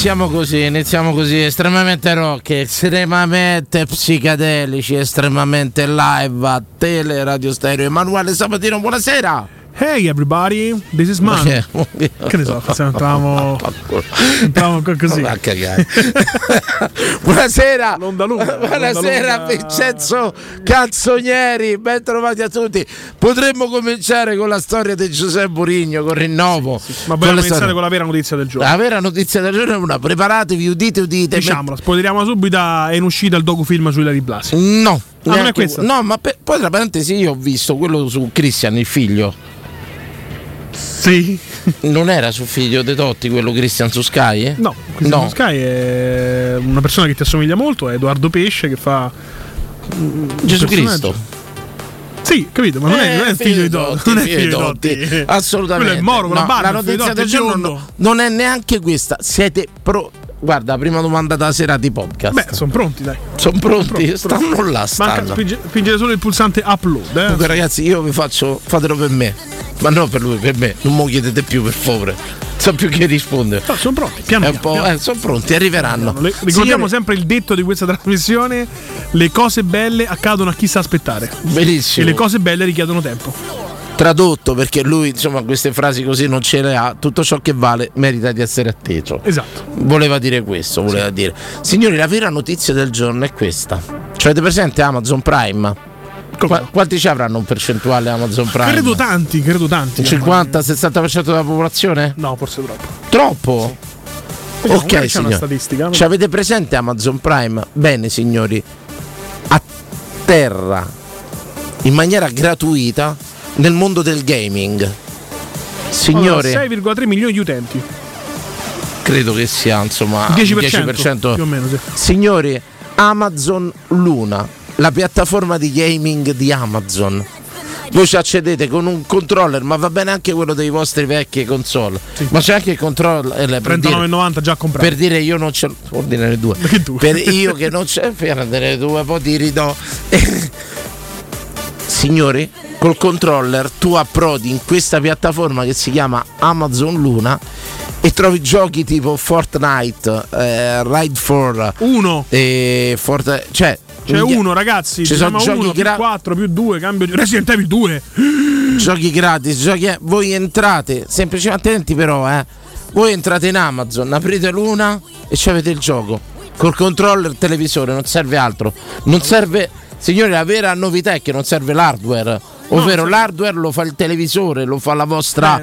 Iniziamo così, iniziamo così, estremamente rock, estremamente psicadelici, estremamente live a Tele Radio Stereo. Emanuele Sabatino, buonasera! Hey everybody, this is Man. Perché? Che ne so, forse entravamo, entravamo co- così. Va a cagare. buonasera, L'onda lunga, buonasera l'onda lunga. Vincenzo Canzonieri, ben trovati a tutti. Potremmo cominciare con la storia di Giuseppe Burigno, con rinnovo. Ma con vogliamo le iniziare storie. con la vera notizia del giorno. La vera notizia del giorno è una, preparatevi, udite, udite. Diciamola, spoileriamo subito, è in uscita il docufilm su Ilari Blasi. No, non è questo? No, ma per- poi tra parentesi io ho visto quello su Christian, il figlio. Sì. Non era su figlio De Totti quello Christian su Sky? eh? No, Cristiano No. Sky è una persona che ti assomiglia molto, è Edoardo Pesce che fa... mm, Gesù. Cristo. Sì, capito, ma non è, non è il figlio di Totti. Non è figlio di Totti. Assolutamente. Quello è Moro con la No, barba. la notizia del giorno non è neanche questa. Siete pro. Guarda, prima domanda da sera di podcast. Beh, sono pronti, dai. sono pronti? pronti, stanno pronti. là, Manca stanno. spinge- spingere solo il pulsante upload, eh. Comunque ragazzi, io vi faccio, fatelo per me. Ma no per lui, per me. Non mi chiedete più, per favore. So più che rispondere. No, sono pronti, piano piano, piano. eh, sono pronti, arriveranno. Le- ricordiamo Signori, sempre il detto di questa trasmissione: le cose belle accadono a chi sa aspettare. E Benissimo. le cose belle richiedono tempo. Tradotto perché lui insomma queste frasi così non ce le ha tutto ciò che vale merita di essere atteso Esatto. voleva dire questo voleva dire signori la vera notizia del giorno è questa cioè avete presente Amazon Prime no? quanti ci avranno un percentuale Amazon Prime Credo tanti, credo tanti. Il 50-60% della popolazione? No, forse troppo. Troppo? Vediamo, ok signori? Ci avete presente Amazon Prime? Bene signori a terra in maniera gratuita nel mondo del gaming signori Allora, 6,3 milioni di utenti. credo che sia insomma 10%, 10%. più o meno, sì. Signori, Amazon Luna, la piattaforma di gaming di Amazon. Voi ci accedete con un controller, ma va bene anche quello dei vostri vecchi console. Ma c'è anche il controller per dire, 39,90 già comprato. per dire io non ce l'ho. Ordinare due. Due? Per io che non c'è, prendere due, poi ti ridò. Signori, col controller tu approdi in questa piattaforma che si chiama Amazon Luna e trovi giochi tipo Fortnite, eh, Ride for Uno. e Fortnite, cioè C'è uno, ragazzi. Ci sono giochi uno, più gra- 4, più 2, cambio di Resident Evil 2. giochi gratis, giochi voi entrate, semplicemente attenti però, eh. Voi entrate in Amazon, aprite l'una e ci avete il gioco. Col controller televisore, non serve altro. Non serve, signori, la vera novità è che non serve l'hardware. Ovvero l'hardware lo fa il televisore, lo fa la vostra.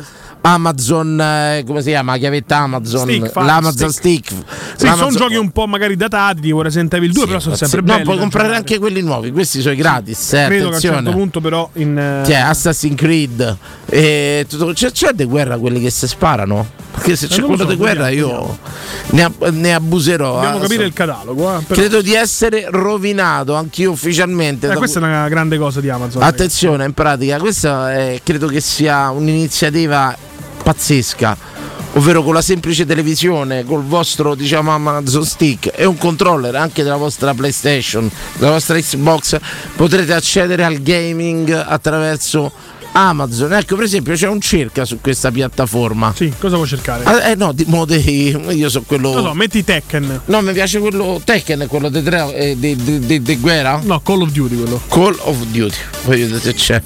Amazon, eh, come si chiama? La chiavetta Amazon, Stick, l'Amazon Stick. Sì, sono l'Amazon- giochi un po' magari datati, tipo Resident Evil 2, però sono Sì, sempre no, belli. puoi da comprare giocare. anche quelli nuovi, questi sono gratis. Eh, Credo che a un attenzione. certo punto, però, in. eh, Cioè, Assassin's Creed e tutto- c'è, c'è di guerra quelli che si sparano? Perché se c'è non lo quello so, di guerra io ne, ne abuserò. Dobbiamo eh, capire il catalogo. eh, Credo di essere rovinato anch'io ufficialmente. Eh, da- questa è una grande cosa di Amazon. Attenzione, in pratica, questa è- credo che sia un'iniziativa pazzesca. Ovvero con la semplice televisione, col vostro diciamo Amazon Stick e un controller anche della vostra PlayStation, della vostra Xbox, potrete accedere al gaming attraverso Amazon. Ecco, per esempio, c'è un cerca su questa piattaforma. Sì, cosa vuoi cercare? Ah, eh no, di, mo dei- io so quello. Non lo so, metti Tekken. No, mi piace quello Tekken, quello di di, di, di- di guerra. No, Call of Duty quello. Call of Duty. Voglio vedere se c'è.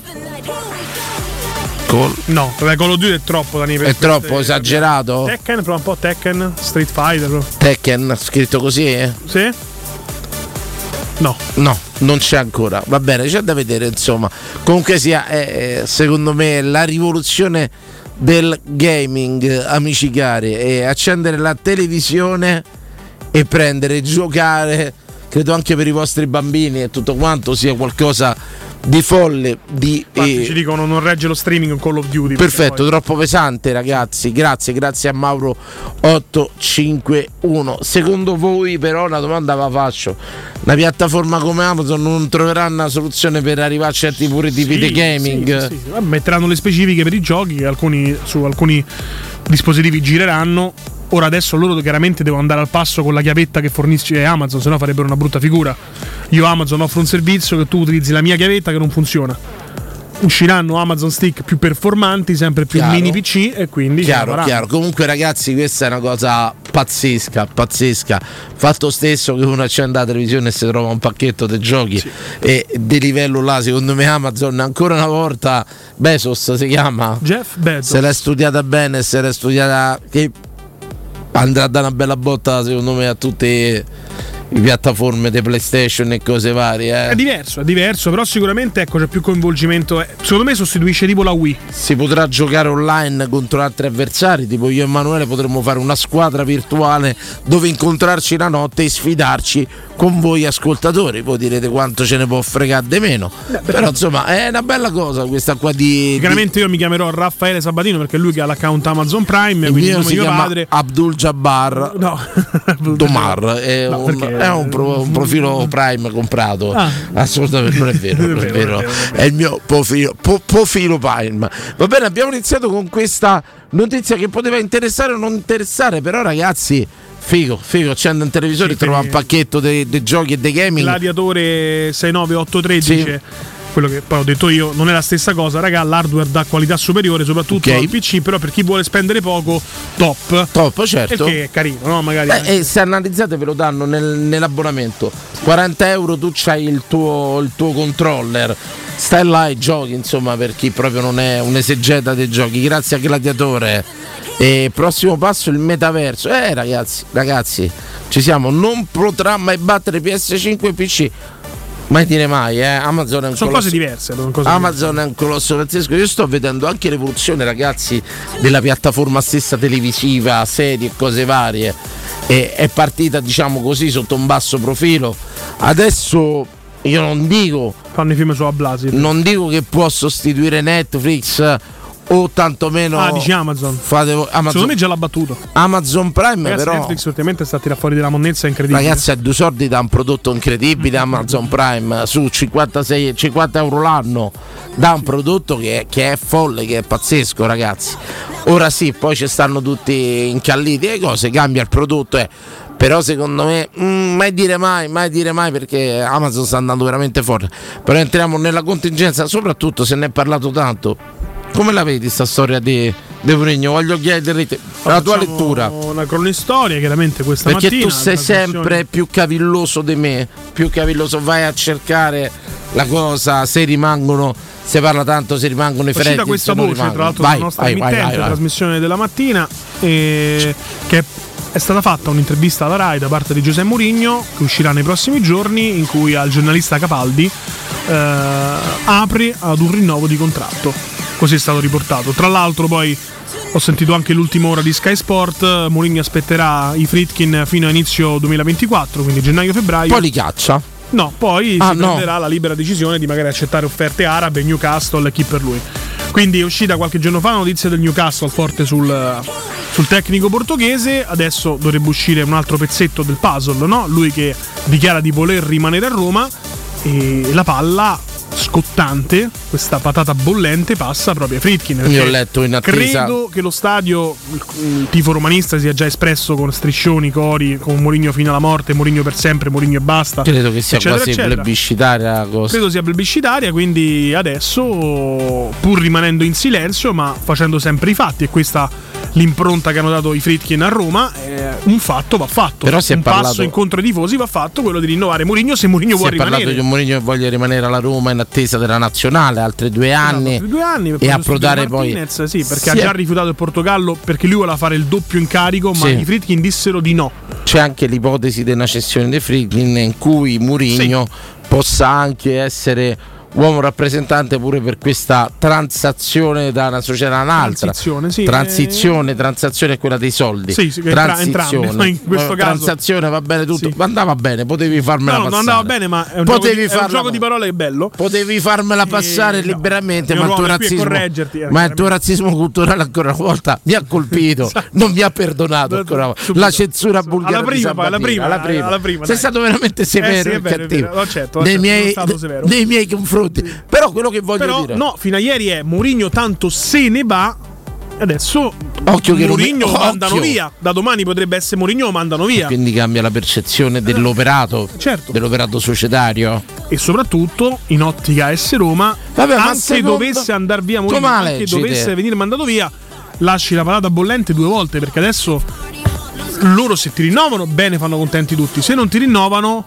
Call. No, vabbè, Call of Duty è troppo da È troppo esagerato? Tekken, prova un po' Tekken, Street Fighter. però. Tekken, scritto così? eh? Sì? No. No, non c'è ancora. Va bene, c'è da vedere, insomma. Comunque sia, è, secondo me, la rivoluzione del gaming, amici cari, è accendere la televisione e prendere, giocare, credo anche per i vostri bambini e tutto quanto sia qualcosa di folle di Infatti eh, ci dicono non regge lo streaming Call of Duty. Perfetto, poi- troppo pesante ragazzi, grazie, grazie a Mauro 851. Secondo voi però una domanda la faccio, una piattaforma come Amazon non troverà una soluzione per arrivarci a pure tipi di Sì, gaming? sì, sì. Metteranno le specifiche per i giochi alcuni, su alcuni dispositivi gireranno. Ora adesso loro chiaramente devono andare al passo con la chiavetta che fornisce Amazon, se no farebbero una brutta figura. Io Amazon offro un servizio che tu utilizzi la mia chiavetta che non funziona. Usciranno Amazon Stick più performanti, sempre più Chiaro. mini PC e quindi Chiaro, chiaro. Comunque, ragazzi, questa è una cosa pazzesca, pazzesca. Fatto stesso che uno accende la televisione e si trova un pacchetto di giochi e di livello là, secondo me Amazon ancora una volta Bezos si chiama. Jeff Bezos. Se l'è studiata bene, se l'è studiata che andrà a dare una bella botta secondo me a tutte piattaforme di PlayStation e cose varie. È eh. diverso, è diverso, però sicuramente ecco, c'è più coinvolgimento. Eh, Secondo me sostituisce tipo la Wii. Si potrà giocare online contro altri avversari, tipo io e Emanuele potremmo fare una squadra virtuale dove incontrarci la notte e sfidarci con voi ascoltatori. Voi direte quanto ce ne può fregare di meno. Però insomma è una bella cosa questa qua di... Sicuramente io mi chiamerò Raffaele Sabatino perché è lui che ha l'account Amazon Prime, di... quindi Il il mio si di mio chiama padre. Abdul Jabbar. No, Domar è, No, un, perché- è un pro- un profilo Prime comprato. Ah. Assolutamente non è vero, non è vero, è il mio profilo, po- profilo Prime. Va bene, abbiamo iniziato con questa notizia che poteva interessare o non interessare, però ragazzi, figo, figo, accende un televisore e trova un pacchetto dei giochi e dei gaming. Gladiatore 69813 Sì. Quello che poi ho detto io non è la stessa cosa raga l'hardware dà qualità superiore soprattutto Ok. al PC però per chi vuole spendere poco top. Top, certo. perché è carino no? Magari Beh, e se analizzate ve lo danno nel- nell'abbonamento. 40 euro tu c'hai il tuo, il tuo controller. Stai là e giochi insomma per chi proprio non è un esegeta dei giochi. Grazie a Gladiatore. E prossimo passo il metaverso. Eh ragazzi ragazzi ci siamo. Non potrà mai battere PS5 e PC mai dire mai eh Amazon è un sono colosso- cose diverse cose Amazon è un colosso pazzesco. Io sto vedendo anche l'evoluzione, ragazzi, della piattaforma stessa televisiva, serie e cose varie. E è partita, diciamo così, sotto un basso profilo. Adesso io non dico, diverse. fanno i film su Ablasi non dico che può sostituire Netflix o tantomeno. ah dici Amazon Fate voi- secondo Amazon, me già l'ha battuto Amazon Prime, Ragazzi, però. Netflix ultimamente sta a tirare fuori della monnezza incredibile Ragazzi, a due soldi da un prodotto incredibile Amazon Prime su 56, 50 euro l'anno da un prodotto che, che è folle, che è pazzesco, ragazzi. Ora sì, poi ci stanno tutti incalliti e cose, cambia il prodotto. eh. Però secondo me, mm, mai dire mai, mai dire mai perché Amazon sta andando veramente forte. Però entriamo nella contingenza, soprattutto se ne è parlato tanto. Come la vedi sta storia di De Mourinho? Voglio chiederti la tua lettura. una cronistoria chiaramente questa Perché mattina tu sei trasmissione- sempre più cavilloso di me, più cavilloso, vai a cercare la cosa, se rimangono, se parla tanto, se rimangono i uscita fretti. questa voce, tra rimangono. l'altro, Vai, della nostra vai, emittente, vai, vai. trasmissione della mattina, eh, che è stata fatta un'intervista alla RAI da parte di Giuseppe Mourinho, che uscirà nei prossimi giorni, in cui al giornalista Capaldi eh, apre ad un rinnovo di contratto. Così è stato riportato. Tra l'altro, poi. Ho sentito anche l'ultima ora di Sky Sport. Mourinho aspetterà i Fritkin fino a inizio 2024, quindi gennaio-febbraio. Poi li caccia. No, poi Ah, si no. prenderà la libera decisione di magari accettare offerte arabe, Newcastle e chi per lui. Quindi è uscita qualche giorno fa la notizia del Newcastle forte sul, sul tecnico portoghese, adesso dovrebbe uscire un altro pezzetto del puzzle, no? Lui che dichiara di voler rimanere a Roma e la palla scottante, questa patata bollente passa proprio ai Fritkin. Io ho letto in attesa. Credo che lo stadio, il, tifo romanista sia già espresso con striscioni, cori, con Mourinho fino alla morte, Mourinho per sempre, Mourinho e basta. Credo che sia eccetera, quasi eccetera. plebiscitaria cosa. Credo sia plebiscitaria, quindi adesso, pur rimanendo in silenzio, ma facendo sempre i fatti, e questa l'impronta che hanno dato i Fritkin a Roma, eh, un fatto va fatto. Però si è un parlato- passo incontro ai tifosi va fatto, quello di rinnovare Mourinho se Mourinho Si vuole è parlato rimanere. di un Mourinho che voglia rimanere alla Roma in attesa della nazionale, altri due anni. Esatto, due anni e approdare sostituire poi. Martinez, sì, perché Sì, ha già rifiutato il Portogallo perché lui voleva fare il doppio incarico, ma Sì. i Fritkin dissero di no. c'è anche l'ipotesi di una cessione dei Friedkin in cui Mourinho possa anche essere uomo rappresentante pure per questa transazione da una società a un'altra. Transizione, sì, Transizione, transazione è quella dei soldi. Sì, sì, transizione. entrambe, in questo Eh, caso- transazione va bene tutto. Sì. Andava bene, potevi farmela No, passare. non andava bene, ma è un, gioco, di, è un gioco di parole che è bello. Potevi farmela passare Eh, no. liberamente, Il ma il, tuo razzismo, correggerti, eh, ma il tuo razzismo culturale ancora una volta mi ha colpito, Esatto. non mi ha perdonato ancora una volta. Subito. La censura bulgara Alla prima, poi, alla prima, alla prima. alla prima, Sei stato veramente severo Eh sì, e cattivo accetto, lo nei, miei, sono miei confronti. Però quello che voglio Però dire no, fino a ieri è Mourinho tanto se ne va. e Adesso Occhio che Mourinho lo mandano occhio. via. Da domani potrebbe essere Mourinho lo mandano via. quindi cambia la percezione dell'operato, Certo. dell'operato societario. E soprattutto in ottica S Roma, Vabbè, anche secondo- dovesse andare via Mourinho, anche leggi dovesse venire mandato via, lasci la patata bollente due volte perché adesso loro se ti rinnovano, bene fanno contenti tutti. Se non ti rinnovano,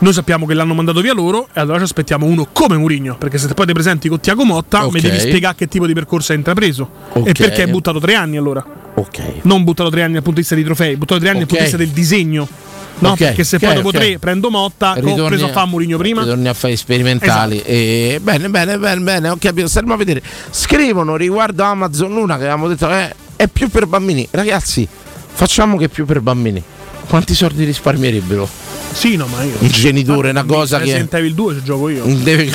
noi sappiamo che l'hanno mandato via loro e allora ci aspettiamo uno come Mourinho, perché se poi ti presenti con Tiago Motta, Ok. mi devi spiegare che tipo di percorso hai intrapreso Ok. e perché hai buttato tre anni allora. Ok. Non buttato tre anni dal punto di vista dei trofei, buttato tre anni dal punto di vista del disegno. No, Ok, perché se poi dopo ok. tre prendo Motta, ho preso a fare Mourinho prima. Esatto. Ritorni a fare sperimentali. E, bene, bene, bene, bene, ho capito. Staremo a vedere. Scrivono riguardo Amazon Luna che avevamo detto eh, è più per bambini. Ragazzi, facciamo che è più per bambini. Quanti soldi risparmierebbero? Sì, no, ma io. Un genitore, una cosa che. Resident Evil 2 ci gioco io. Deve,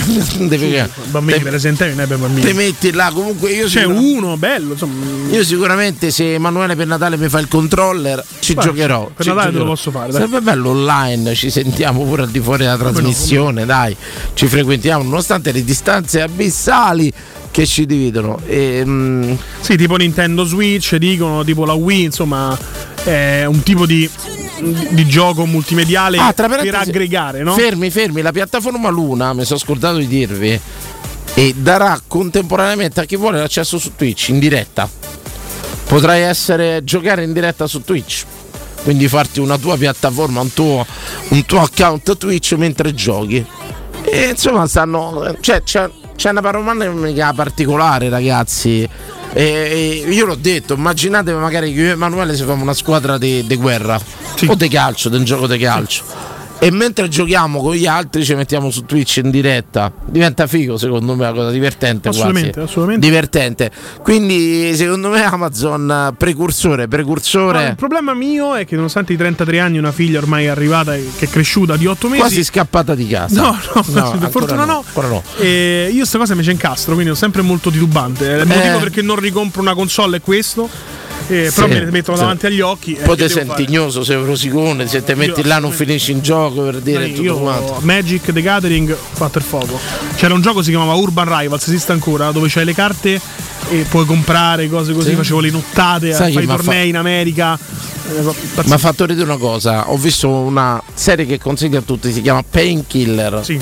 deve, Bambini per te, Resident Evil non è per te bambini. metti là. Comunque io C'è sicura- uno bello, insomma. Io sicuramente se Emanuele per Natale mi fa il controller ci Guarda, giocherò. per ci Natale te lo giocherò. posso fare, dai. Sarebbe bello online, ci sentiamo pure al di fuori della trasmissione, dai, ci frequentiamo nonostante le distanze abissali che ci dividono. E, mm, Sì, tipo Nintendo Switch, dicono, tipo la Wii, insomma, è un tipo di, di gioco multimediale ah, per aggregare, no? Fermi, fermi, la piattaforma Luna, mi sono scordato di dirvi, e darà contemporaneamente a chi vuole l'accesso su Twitch in diretta. Potrai essere giocare in diretta su Twitch. Quindi farti una tua piattaforma, un tuo, un tuo account Twitch mentre giochi. E insomma stanno. Cioè, c'è, c'è una panoramica particolare, ragazzi. E, e io l'ho detto, immaginatevi magari che io e Emanuele si facciamo una squadra di guerra Sì. o di calcio, di un gioco di calcio. E mentre giochiamo con gli altri ci mettiamo su Twitch in diretta. Diventa figo, secondo me, una cosa divertente. Assolutamente, quasi. assolutamente. Divertente. Quindi, secondo me, Amazon eh, precursore, No, precursore. il problema mio è che nonostante i 33 anni una figlia ormai è arrivata che è cresciuta di 8 mesi quasi scappata di casa. No, no, per ancora fortuna no. no. E io sta cosa mi ci incastro, quindi sono sempre molto titubante. Il motivo Eh. perché non ricompro una console è questo. Eh, però me le mettono davanti agli occhi. eh, Poi devo senti ignoso, sei un rosicone, se te metti Io là non finisci in gioco per dire tutto io quanto. Magic the Gathering fatto il fuoco. C'era un gioco che si chiamava Urban Rivals, esiste ancora, dove c'hai le carte e puoi comprare cose così. Sì. Facevo le nottate, Sai fai tornei in America. Eh. Mi ha fatto ridere una cosa, ho visto una serie che consiglio a tutti, si chiama Painkiller, Sì.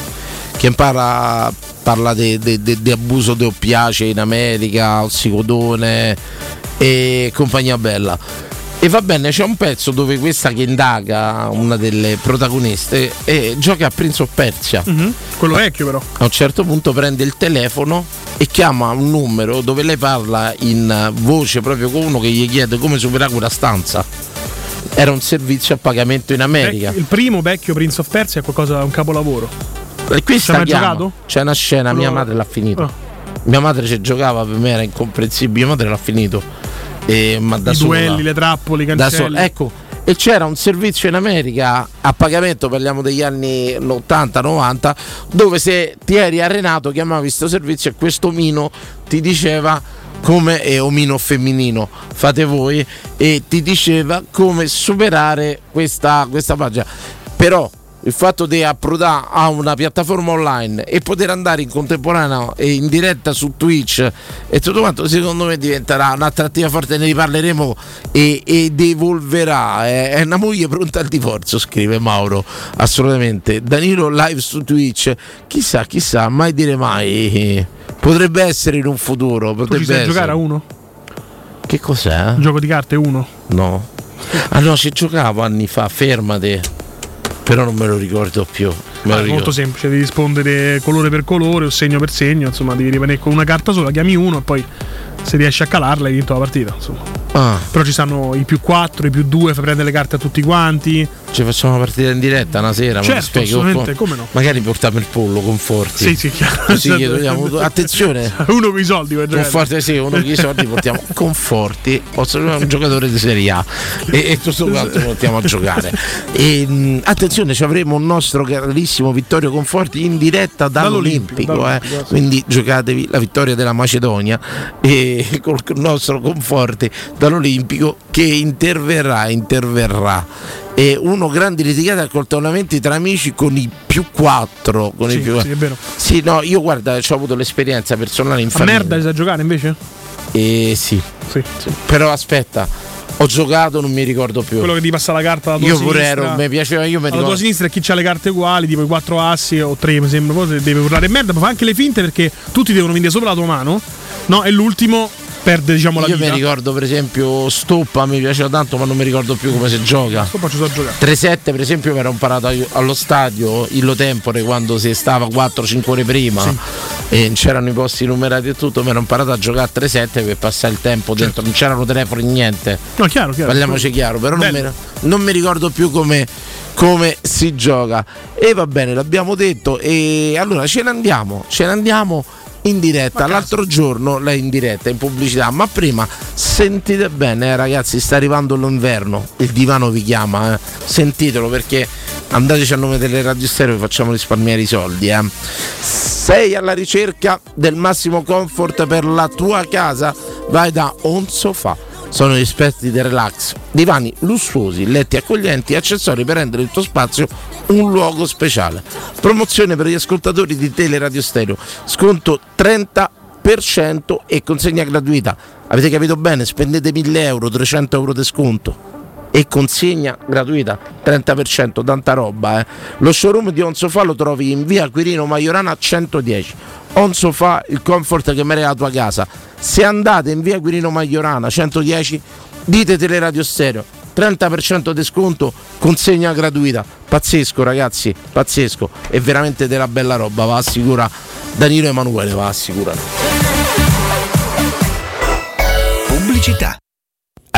Che parla, parla di, abuso di oppiace in America, ossicodone e compagnia bella. E va bene, c'è un pezzo dove questa che indaga, una delle protagoniste, e gioca a Prince of Persia. Mhm. Quello vecchio però. A un certo punto prende il telefono e chiama un numero dove lei parla in voce proprio con uno che gli chiede come superare quella stanza. Era un servizio a pagamento in America. Il primo vecchio Prince of Persia è qualcosa, un capolavoro. E qui sta giocato? C'è una scena, mia madre l'ha finito. Ah. Mia madre ci giocava, per me era incomprensibile. Mia madre l'ha finito. E, ma da I sola. duelli, le trappole, i cancelli. Ecco, e c'era un servizio in America a pagamento, parliamo degli anni 80-90, dove se ti eri arenato chiamavi questo servizio e questo omino ti diceva come è omino femminino, fate voi, e ti diceva come superare questa, questa pagina. Però il fatto di approdare a una piattaforma online e poter andare in contemporanea e in diretta su Twitch e tutto quanto secondo me diventerà un'attrattiva forte ne riparleremo e, ed evolverà è, una moglie pronta al divorzio scrive Mauro assolutamente Danilo live su Twitch chissà chissà mai dire mai potrebbe essere in un futuro Tu potrebbe ci sai essere. giocare a uno? che cos'è? Un gioco di carte uno? no ah no ci giocavo anni fa fermate però non me lo ricordo più me Ah, ricordo. molto semplice, devi rispondere colore per colore o segno per segno, insomma, devi rimanere con una carta sola, chiami uno e poi se riesci a calarla hai vinto la partita. Insomma. Ah. Però ci stanno i più 4, i più 2, fai prendere le carte a tutti quanti. Ci facciamo una partita in diretta una sera, ma Certo, mi spieghi, con- come no. Magari portiamo il pollo, conforti. Sì, sì, chiaro. Così gli togliamo- attenzione. Uno con i soldi per giocare. Conforti, sì, uno con i soldi portiamo conforti, posso un giocatore di Serie A e, e tutto quanto portiamo a giocare. E, mh, attenzione, ci avremo un nostro carissimo Vittorio Conforti in diretta dall'Olimpico, Dall'Olimpico, eh. quindi giocatevi la vittoria della Macedonia e col nostro Conforti dall'Olimpico che interverrà, interverrà. E uno grandi litigate accoltellamenti tra amici con i più quattro. Con i Sì, più... sì, è vero. Sì, no, io guarda, ho avuto l'esperienza personale in A famiglia. merda sa giocare invece? Eh, sì. Sì. Però aspetta, ho giocato, non mi ricordo più. Quello che ti passa la carta tua Io sinistra. pure ero, mi piaceva, io mi Alla tua ricordo. sinistra e chi ha le carte uguali, tipo i quattro assi o tre, mi sembra, poi deve urlare merda, ma fa anche le finte perché tutti devono venire sopra la tua mano. No, e l'ultimo perde, diciamo, la Io mi vita. ricordo per esempio Stoppa, mi piaceva tanto, ma non mi ricordo più come si gioca. Poi ci so giocare. 3-7 per esempio mi ero imparato io- allo stadio Illo Tempore quando si stava 4-5 ore prima e c'erano i posti numerati e tutto, mi ero imparato a giocare a 3-7 per passare il tempo dentro, non c'erano telefoni niente. No, chiaro, chiaro. Parliamoci chiaro, però non mi, non mi ricordo più come, come si gioca. E va bene, l'abbiamo detto. E allora ce ne andiamo, ce ne andiamo in diretta. L'altro giorno lei in diretta, in pubblicità, ma prima sentite bene, eh, ragazzi, sta arrivando l'inverno. Il divano vi chiama, eh. sentitelo perché andateci a nome delle radio stereo e facciamo risparmiare i soldi. Eh. Sei alla ricerca del massimo comfort per la tua casa? Vai da On Sofa sono gli esperti del relax. Divani lussuosi, letti accoglienti e accessori per rendere il tuo spazio un luogo speciale. Promozione per gli ascoltatori di Teleradio Stereo. Sconto 30% e consegna gratuita. Avete capito bene? Spendete 1000 euro, 300 euro di sconto. E consegna gratuita 30%, tanta roba. Eh. Lo showroom di On Sofa lo trovi in via Quirino Maiorana 110. On Sofa, il comfort che merita la tua casa. Se andate in via Quirino Maiorana 110, dite Teleradio Stereo. 30% di sconto, consegna gratuita. Pazzesco, ragazzi, pazzesco. È veramente della bella roba, va assicura. Danilo Emanuele va assicura. Pubblicità.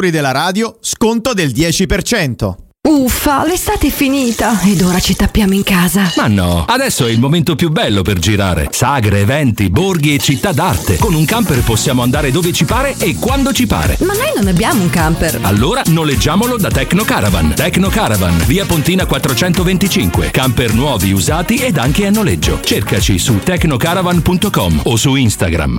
della radio, sconto del 10%. Uffa, l'estate è finita ed ora ci tappiamo in casa. Ma no, adesso è il momento più bello per girare. Sagre, eventi, borghi e città d'arte. Con un camper possiamo andare dove ci pare e quando ci pare. Ma noi non abbiamo un camper. Allora noleggiamolo da Tecno Caravan. Tecno Caravan, via Pontina 425. Camper nuovi, usati ed anche a noleggio. Cercaci su tecnocaravan.com o su Instagram.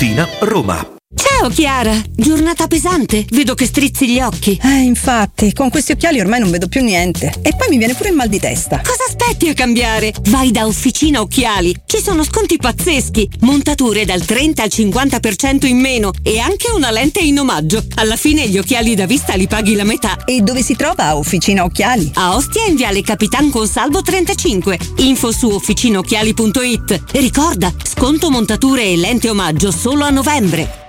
Tiburtina, Roma. Ciao Chiara, giornata pesante, vedo che strizzi gli occhi. Eh, infatti, con questi occhiali ormai non vedo più niente. E poi mi viene pure il mal di testa. Cosa aspetti a cambiare? Vai da Officina Occhiali, ci sono sconti pazzeschi, montature dal 30 al 50% in meno e anche una lente in omaggio. Alla fine gli occhiali da vista li paghi la metà. E dove si trova Officina Occhiali? A Ostia in Viale Capitan Consalvo 35. Info su officinaocchiali.it. E ricorda, sconto montature e lente omaggio solo a novembre.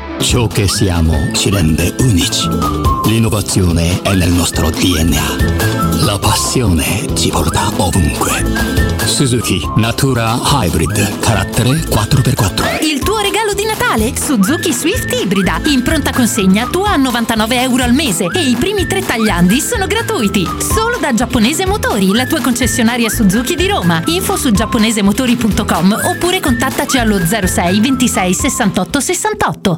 Ciò che siamo ci rende unici. L'innovazione è nel nostro DNA. La passione ci porta ovunque. Suzuki Natura Hybrid, carattere 4x4. Il tuo regalo di Natale? Suzuki Swift Ibrida. In pronta consegna tua a 99 euro al mese e i primi tre tagliandi sono gratuiti. Solo da Giapponese Motori, la tua concessionaria Suzuki di Roma. Info su giapponesemotori.com oppure contattaci allo 06 26 68 68.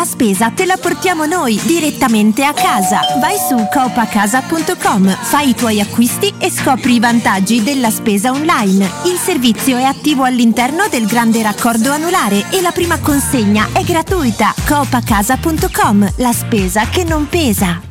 spesa te la portiamo noi direttamente a casa. Vai su coopacasa.com, fai i tuoi acquisti e scopri i vantaggi della spesa online. Il servizio è attivo all'interno del grande raccordo anulare e la prima consegna è gratuita. coopacasa.com, la spesa che non pesa.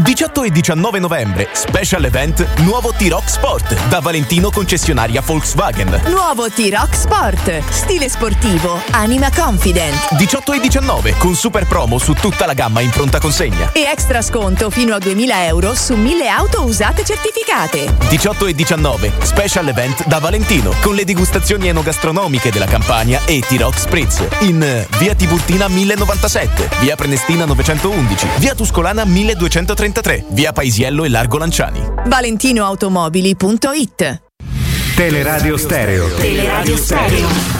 18 e 19 novembre, special event Nuovo T-Rock Sport da Valentino concessionaria Volkswagen. Nuovo T-Rock Sport. Stile sportivo, anima confident. 18 e 19 con super promo su tutta la gamma in pronta consegna. E extra sconto fino a 2000 euro su 1000 auto usate certificate. 18 e 19 special event da Valentino con le degustazioni enogastronomiche della Campania e T-Rock Spritz in eh, via Tiburtina 1097, via Prenestina 911, via Tuscolana 1233, via Paisiello e Largo Lanciani. ValentinoAutomobili.it Teleradio Stereo. Teleradio Stereo.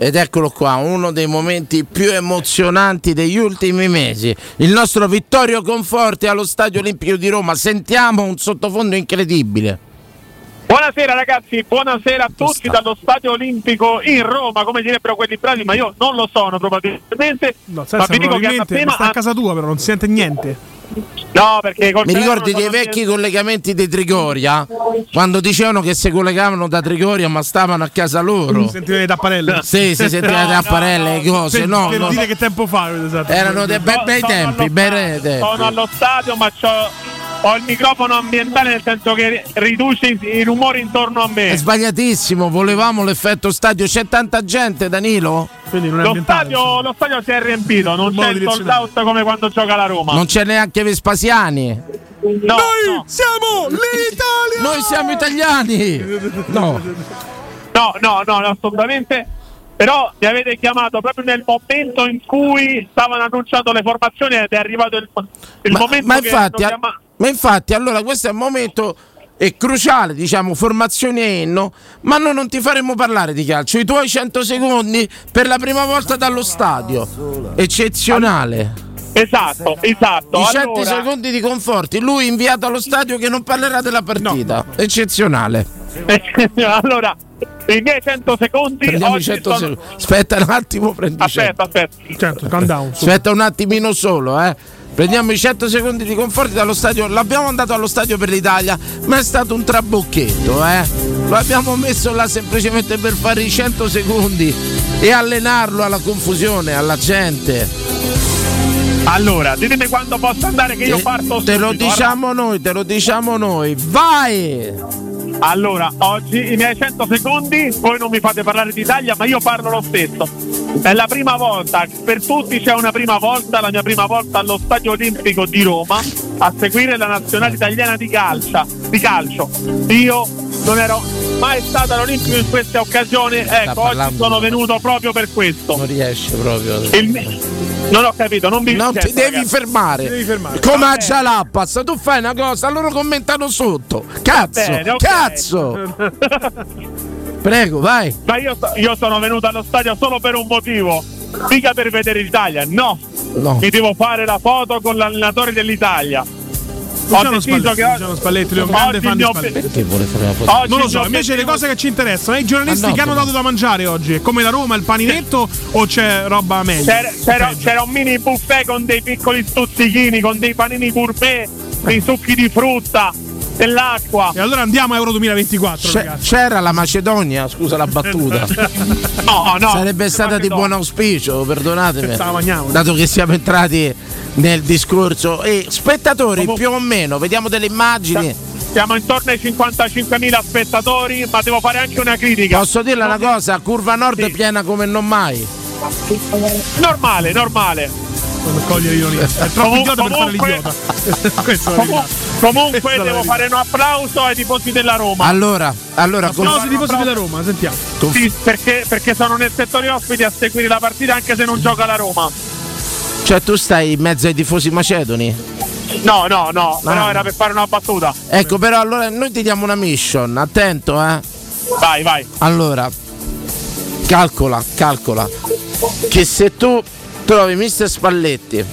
Ed eccolo qua, uno dei momenti più emozionanti degli ultimi mesi. Il nostro Vittorio Conforti allo Stadio Olimpico di Roma. Sentiamo un sottofondo incredibile. Buonasera ragazzi, buonasera a tutti dallo Stadio Olimpico in Roma, come direbbero quelli bravi, ma io non lo sono probabilmente. No, ma senza, vi dico che appena sta a casa tua, però non si sente niente. No, perché col Mi ricordi dei vecchi collegamenti di Trigoria? Quando dicevano che si collegavano da Trigoria ma stavano a casa loro. Sentire le tapparelle? Sì, si sentiva le tapparelle, le cose. Per, no, per no. dire che tempo fa. esatto. Erano dei bei, bei tempi, bei tempi. sono allo stadio, ma c'ho- ho il microfono ambientale nel senso che riduce i, rumori intorno a me. È sbagliatissimo, volevamo l'effetto stadio. C'è tanta gente, Danilo? Lo stadio, lo stadio si è riempito, non c'è il sold out come quando gioca la Roma. Non c'è neanche Vespasiani. No, no. siamo l'Italia! Noi siamo italiani! No. No, no, no, no, assolutamente. Però mi avete chiamato proprio nel momento in cui stavano annunciando le formazioni ed è arrivato il, il Ma, momento ma che infatti, hanno chiama- ma infatti, allora questo è un momento è cruciale, diciamo, formazione e inno, ma noi non ti faremo parlare di calcio. I tuoi 100 secondi per la prima volta dallo stadio. Eccezionale. Esatto, esatto. I 100 Allora- secondi di conforti, lui inviato allo stadio che non parlerà della partita. Eccezionale. allora, i miei 100 secondi Prendiamo i oggi 100 sono- secondi. Aspetta un attimo, prendi i 100. Aspetta, aspetta. Certo, calm down. su. Aspetta un attimino solo, eh. Prendiamo i 100 secondi di conforti dallo stadio. L'abbiamo andato allo stadio per l'Italia, ma è stato un trabocchetto, eh. Lo abbiamo messo là semplicemente per fare i 100 secondi e allenarlo alla confusione, alla gente. Allora, ditemi quando posso andare che io Te- parto Te lo diciamo noi, te lo diciamo noi. Vai! Allora, oggi i miei 100 secondi, voi non mi fate parlare d'Italia, ma io parlo lo stesso. È la prima volta, per tutti c'è una prima volta, la mia prima volta allo Stadio Olimpico di Roma a seguire la nazionale italiana di, calcia, di calcio. Io non ero mai stato all'Olimpico in questa occasione, ecco, oggi sono venuto proprio per questo. Non riesce proprio. Il non ho capito, non mi Non ti devi ragazzi. fermare. Come a Jalappas, tu fai una cosa, loro commentano sotto. Cazzo, bene, ok. cazzo. Prego, vai. Ma io, io sono venuto allo stadio solo per un motivo, mica per vedere l'Italia, no. No. Mi devo fare la foto con l'allenatore dell'Italia. Ho Luciano Spalletti, che Luciano Spalletti, è un grande oggi fan di Spalletti. Perché vuole fare la foto? Oggi Non lo so, invece le cose che ci interessano, i giornalisti Ma no, che hanno dato da mangiare oggi, è come la Roma, il paninetto o c'è roba meglio? C'era, c'era- c'era un mini buffet con dei piccoli stuzzichini, con dei panini gourmet, dei succhi di frutta, dell'acqua. E allora andiamo a Euro 2024, C'è- ragazzi. c'era la Macedonia, scusa la battuta. No, no. Sarebbe stata di buon auspicio, perdonatemi. Dato che siamo entrati nel discorso. E spettatori Come- più o meno, vediamo delle immagini. Siamo intorno ai 55.000 spettatori, ma devo fare anche una critica. Posso dirle una cosa? Curva nord è piena come non mai. Normale, normale. Non cogliere l'ironia. È troppo Comun- idiota per fare comunque- l'idiota. Questa è la Comu- verità. comunque devo verità. fare un applauso ai tifosi della Roma. Allora, allora Applausi ai tifosi della Roma, sentiamo. Sì, perché, perché sono nel settore ospiti a seguire la partita anche se non gioca la Roma. cioè tu stai in mezzo ai tifosi macedoni? No, no, no, però Ah. era per fare una battuta. Ecco, però allora noi ti diamo una mission, attento, eh. Vai, vai. Allora, calcola, calcola che se tu trovi Mister Spalletti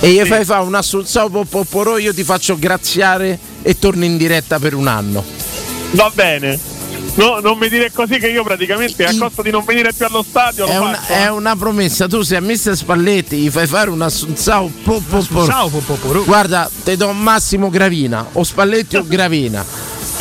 e gli fai fare un assunzao popporò, io ti faccio graziare e torni in diretta per un anno. Va bene. No, non mi dire così che io praticamente a costo di non venire più allo stadio È lo una, è una promessa, tu sei a Mister Spalletti, gli fai fare un assunzao Assunzao popporò. Guarda, ti do Massimo Gravina, o Spalletti o Gravina.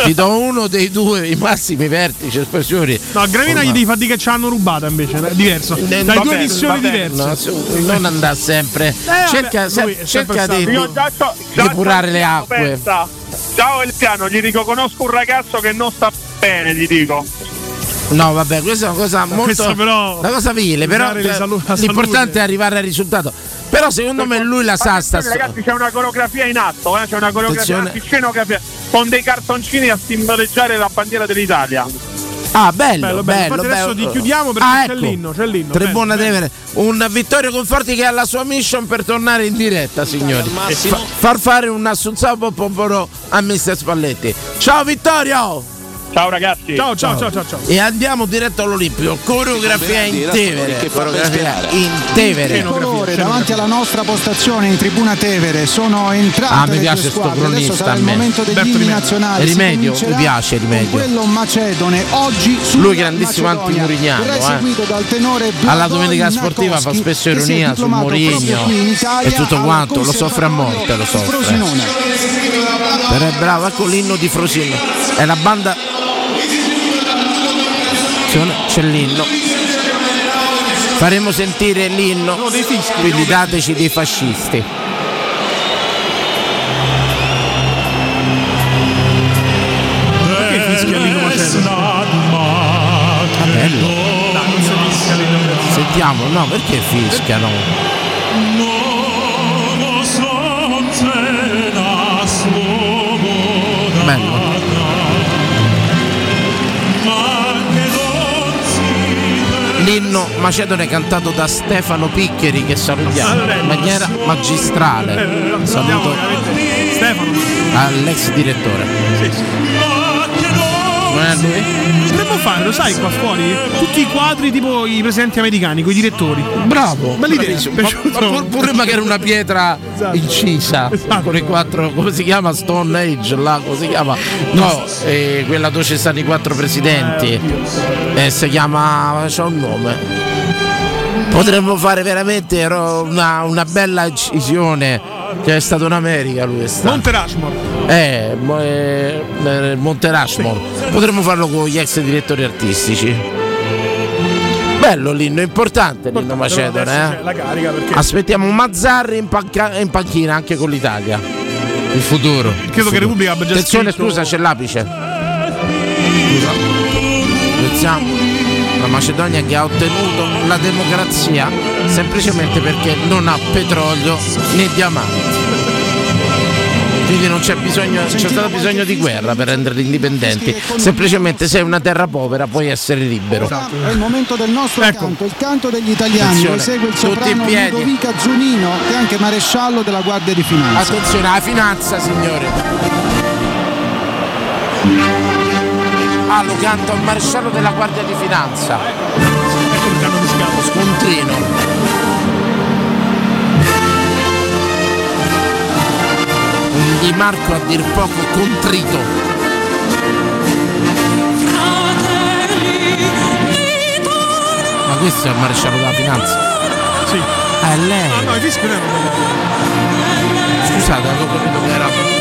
Ti do uno dei due, i massimi vertici, espressioni. No, a Gravina gli devi far dire che ci hanno rubato invece, è diverso. Dai Va due missioni diverse. no, non andare sempre. cerca Eh, vabbè, lui se- cerca di, già depurare c'ho le acque. pensa. Ciao Elpiano, gli dico conosco un ragazzo che non sta bene, gli dico. No, vabbè, questa è una cosa molto. però- una cosa vile, però salu- la l'importante è arrivare al risultato. Però secondo me lui la sa sta ragazzi, c'è una coreografia in atto, eh, c'è una coreografia, una scenografia con dei cartoncini a simboleggiare la bandiera dell'Italia. Ah, bello, Bello, bello. bello. Infatti adesso bello. ti chiudiamo perché Ah, c'è ecco. l'inno, c'è l'inno. Bello, Tevere, un Vittorio Conforti che ha la sua mission per tornare in diretta, signori. Fa- far fare un assunzao poporo a Mister Spalletti. Ciao Vittorio! Ciao ragazzi. Ciao, ciao, ciao, ciao, ciao. E andiamo diretto all'Olimpico. Coreografia in Tevere. Coreografia in Tevere. colore davanti alla nostra postazione in tribuna Tevere sono entrate Ah, mi piace sto cronista sarà a il me. momento degli Berto inni Rimedio. nazionali. Rimedio, mi piace Rimedio. quello macedone oggi Lui grandissimo antimurignano, eh. seguito dal tenore Alla domenica sportiva fa spesso che ironia su Mourinho qui in Italia e tutto quanto, lo soffre a morte, lo soffre. Frosinone. Però è bravo, ecco l'inno di Frosino. È la banda. C'è l'inno. Faremo sentire l'inno. Quindi dateci dei fascisti. Perché fischia l'inno Ah, bello. Sentiamo, no, perché fischiano? Bello. L'inno macedone cantato da Stefano Piccheri che salutiamo in maniera magistrale. Saluto Stefano. all'ex direttore. Non è lui? Potremmo fare, lo sai, qua fuori? Tutti i quadri tipo i presenti americani, con i direttori. Bravo, Bella idea. pure magari una pietra incisa con i quattro, come si chiama? Stone Age, là, come si chiama? No, eh, quella dove ci stanno i quattro presidenti. Eh, si chiama. c'ha un nome. Potremmo fare veramente una, una bella incisione. Che è stato in America lui è stato. Monte Rushmore. Eh, eh, eh, Monte Rushmore. Potremmo farlo con gli ex direttori artistici. Bello l'inno, importante l'inno macedone. Eh? Perché Aspettiamo Mazzarri in, panca- in panchina anche con l'Italia. Il futuro. Credo che Repubblica abbia già Attenzione, scritto- scusa, c'è l'apice. Scusa. Pensiamo la Macedonia che ha ottenuto la democrazia semplicemente perché non ha petrolio né diamanti. Quindi non c'è bisogno, c'è stato bisogno di guerra per renderli indipendenti. Semplicemente sei una terra povera, puoi essere libero. È il momento del nostro canto, il canto degli italiani. Esegue il soprano piedi. Ludovica Zunino, che è anche maresciallo della Guardia di Finanza. Attenzione alla finanza, signore. Ah, lo canto al maresciallo della Guardia di Finanza. Scontrino. Di Marco a dir poco contrito. Ma questo è il maresciallo della finanza? Sì. Ah, è lei. Ah, no, i fischi non Scusate, avevo capito che era.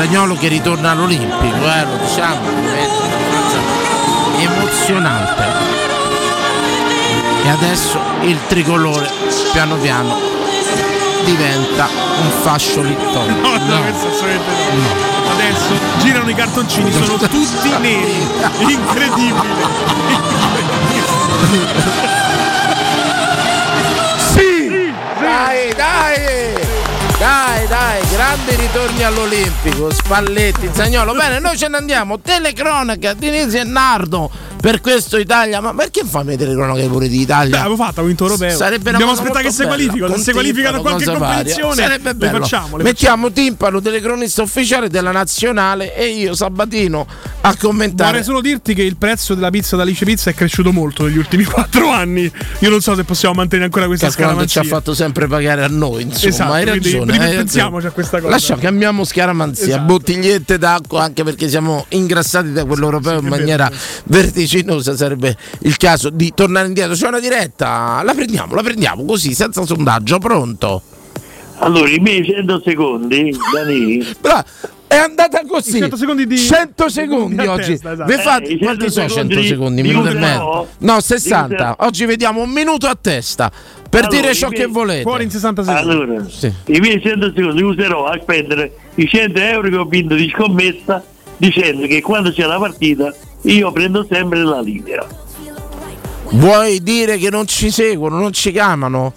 Zagnolo che ritorna all'Olimpico, eh, lo diciamo, cosa emozionante. E adesso il tricolore piano piano diventa un fascio littorio. No, no, assolutamente no. Adesso girano i cartoncini, sono tutti neri. Incredibile. grandi ritorni all'Olimpico, Spalletti, Zagnolo. Bene, noi ce ne andiamo. Telecronaca di Nisi e Nardo per questo Italia. Ma perché fammi telecronache pure di Italia? Beh, avevo fatto, ho vinto europeo. Sarebbe Dobbiamo aspettare che si qualificano. Se si qualificano qualche competizione, Sarebbe le bello. facciamo. le Mettiamo Timpano, telecronista ufficiale della nazionale e io Sabatino a commentare. Vorrei solo dirti che il prezzo della pizza da Lice Pizza è cresciuto molto negli ultimi quattro anni. Io non so se possiamo mantenere ancora questa Calcolando ci ha fatto sempre pagare a noi, insomma, Esatto, hai ragione. hai ragione. ripensiamoci a questa cosa. Lascia, cambiamo scaramanzia, Esatto. bottigliette d'acqua, anche perché siamo ingrassati da quello europeo in maniera vertiginosa. Sarebbe il caso di tornare indietro. C'è una diretta, la prendiamo, la prendiamo così, senza sondaggio, pronto? Allora, i miei 100 secondi, Dani, Bra- È andata così. 100 secondi di 100 secondi di oggi. attesta, esatto. Fate- Eh, i quanti 100 sono 100 secondi secondi? di Minuto e mezzo? No, 60. Di Oggi vediamo un minuto a testa per Allora, dire ciò i che miei- volete. Fuori in 60 secondi. Allora, Sì. i miei 100 secondi li userò a spendere i 100 euro che ho vinto di scommessa dicendo che quando c'è la partita io prendo sempre la linea. Vuoi dire che non ci seguono, non ci chiamano?